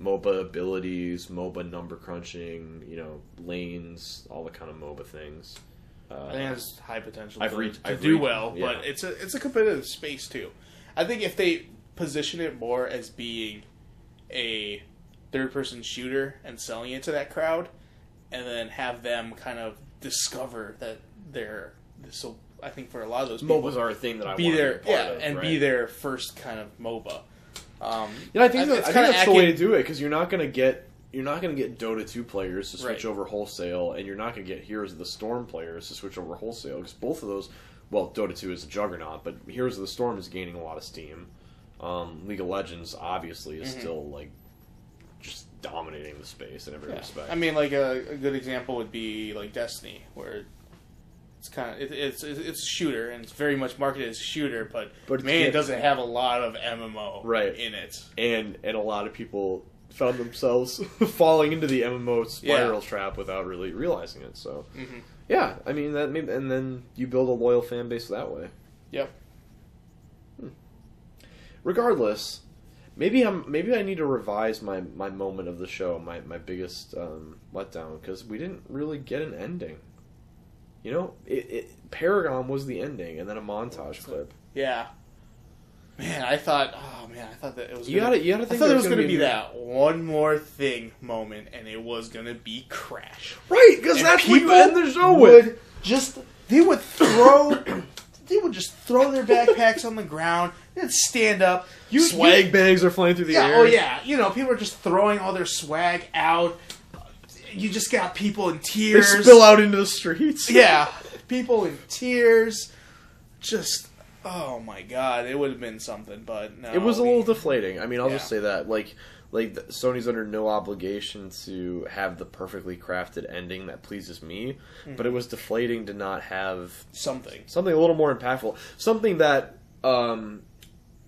MOBA abilities, MOBA number crunching, you know, lanes, all the kind of MOBA things. Uh,
I think it has high potential
I've
to, to
I've
do well,
yeah.
but it's a it's a competitive space too. I think if they position it more as being a third person shooter and selling it to that crowd, and then have them kind of discover that they're so. I think for a lot of those people,
MOBAs are a thing that I
be
want
their
to be a part
yeah, and
right?
be their first kind of MOBA. Um,
Yeah, I think, that, I think that's the way to do it because you're not going to get you're not going to get Dota 2 players to switch
Right.
over wholesale, and you're not going to get Heroes of the Storm players to switch over wholesale because both of those, well, Dota 2 is a juggernaut, but Heroes of the Storm is gaining a lot of steam. Um, League of Legends obviously is
Mhm.
still like just dominating the space in every
Yeah.
respect.
I mean, like a, a good example would be like Destiny, where it's kind of it, it's it's a shooter and it's very much marketed as a shooter, but,
But
man,
it-
doesn't have a lot of MMO
Right.
in it.
and and a lot of people found themselves falling into the MMO spiral trap without really realizing it. So
hmm
yeah, I mean that, maybe, and then you build a loyal fan base that way.
Yep.
regardless, maybe I'm maybe I need to revise my, my moment of the show, my my biggest um, letdown because we didn't really get an ending. You know, it, it Paragon was the ending, and then a montage clip.
Yeah. Man, I thought, oh man, I thought that it was.
You
gonna,
gotta you gotta
I
think
thought there
there's
was going to
gonna
be
a-
that one more thing moment, and it was going to be Crash.
right because
And
that's what you end the show
would
with.
Just they would throw, they would just throw their backpacks on the ground. They'd stand up. You
Swag
you-
bags are flying through the
yeah,
air.
oh yeah. You know, people are just throwing all their swag out. You just got people in tears.
they spill out into the streets.
Yeah, people in tears. Just oh my god, it would have been something, but no.
It was a
we-
little deflating. I mean, I'll just say that. Like like Sony's under no obligation to have the perfectly crafted ending that pleases me, but it was deflating to not have
Something.
something a little more impactful, something that um,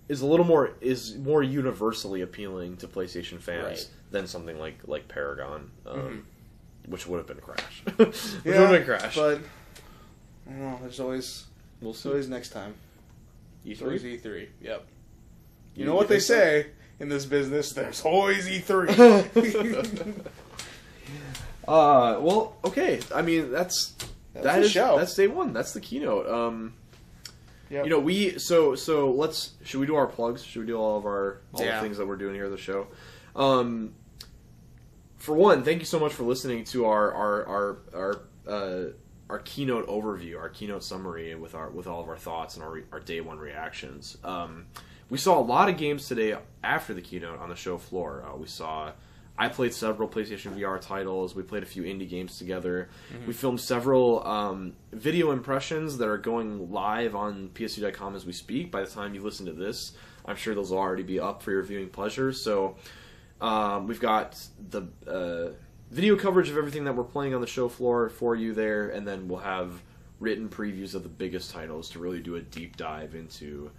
is a little more is more universally appealing to PlayStation fans
Right.
than something like like Paragon, um, which would have been a Crash. which.
Yeah,
would have been a Crash.
But I don't know. There's always
we'll
there's
see.
always next time.
E3.
E3. Yep. You,
You-
know what they
think so?
say in this business? There's always E E3.
Uh, well, okay. I mean, that's
That's
that
the
is-
show.
That's day one. That's the keynote. Um,
Yep.
you know, we so so let's should we do our plugs? Should we do all of our all
Yeah.
the things that we're doing here at the show? Um, for one, thank you so much for listening to our our our our uh, our keynote overview, our keynote summary with our with all of our thoughts and our re- our day one reactions. Um, we saw a lot of games today after the keynote on the show floor. Uh, we saw. I played several PlayStation VR titles. We played a few indie games together. We filmed several um, video impressions that are going live on PSU.com as we speak. By the time you listen to this, I'm sure those will already be up for your viewing pleasure. So um, we've got the uh, video coverage of everything that we're playing on the show floor for you there, and then we'll have written previews of the biggest titles to really do a deep dive into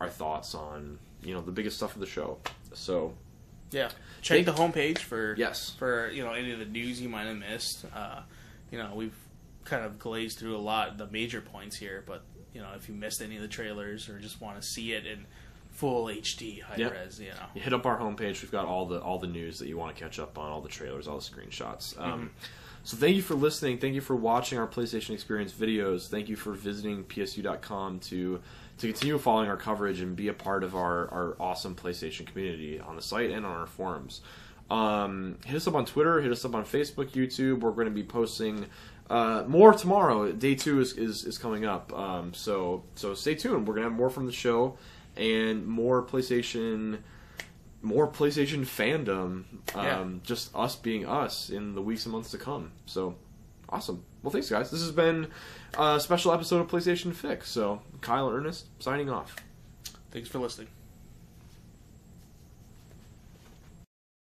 our thoughts on you know the biggest stuff of the show. So
yeah. Check the homepage for
Yes.
for you know any of the news you might have missed. Uh, you know we've kind of glazed through a lot of the major points here, but you know if you missed any of the trailers or just want to see it in full HD high
Yep.
res, you know.
you hit up our homepage. We've got all the all the news that you want to catch up on, all the trailers, all the screenshots. Um, so thank you for listening. Thank you for watching our PlayStation Experience videos. Thank you for visiting PSU.com to to continue following our coverage and be a part of our, our awesome PlayStation community on the site and on our forums. Um, hit us up on Twitter. Hit us up on Facebook, YouTube. We're going to be posting uh, more tomorrow. Day two is, is, is coming up. Um, so so stay tuned. We're going to have more from the show and more PlayStation more PlayStation fandom. Um,
Yeah.
Just us being us in the weeks and months to come. So awesome. Well, thanks, guys. This has been a special episode of PlayStation Fix. So Kyle Ernest signing off.
Thanks for listening.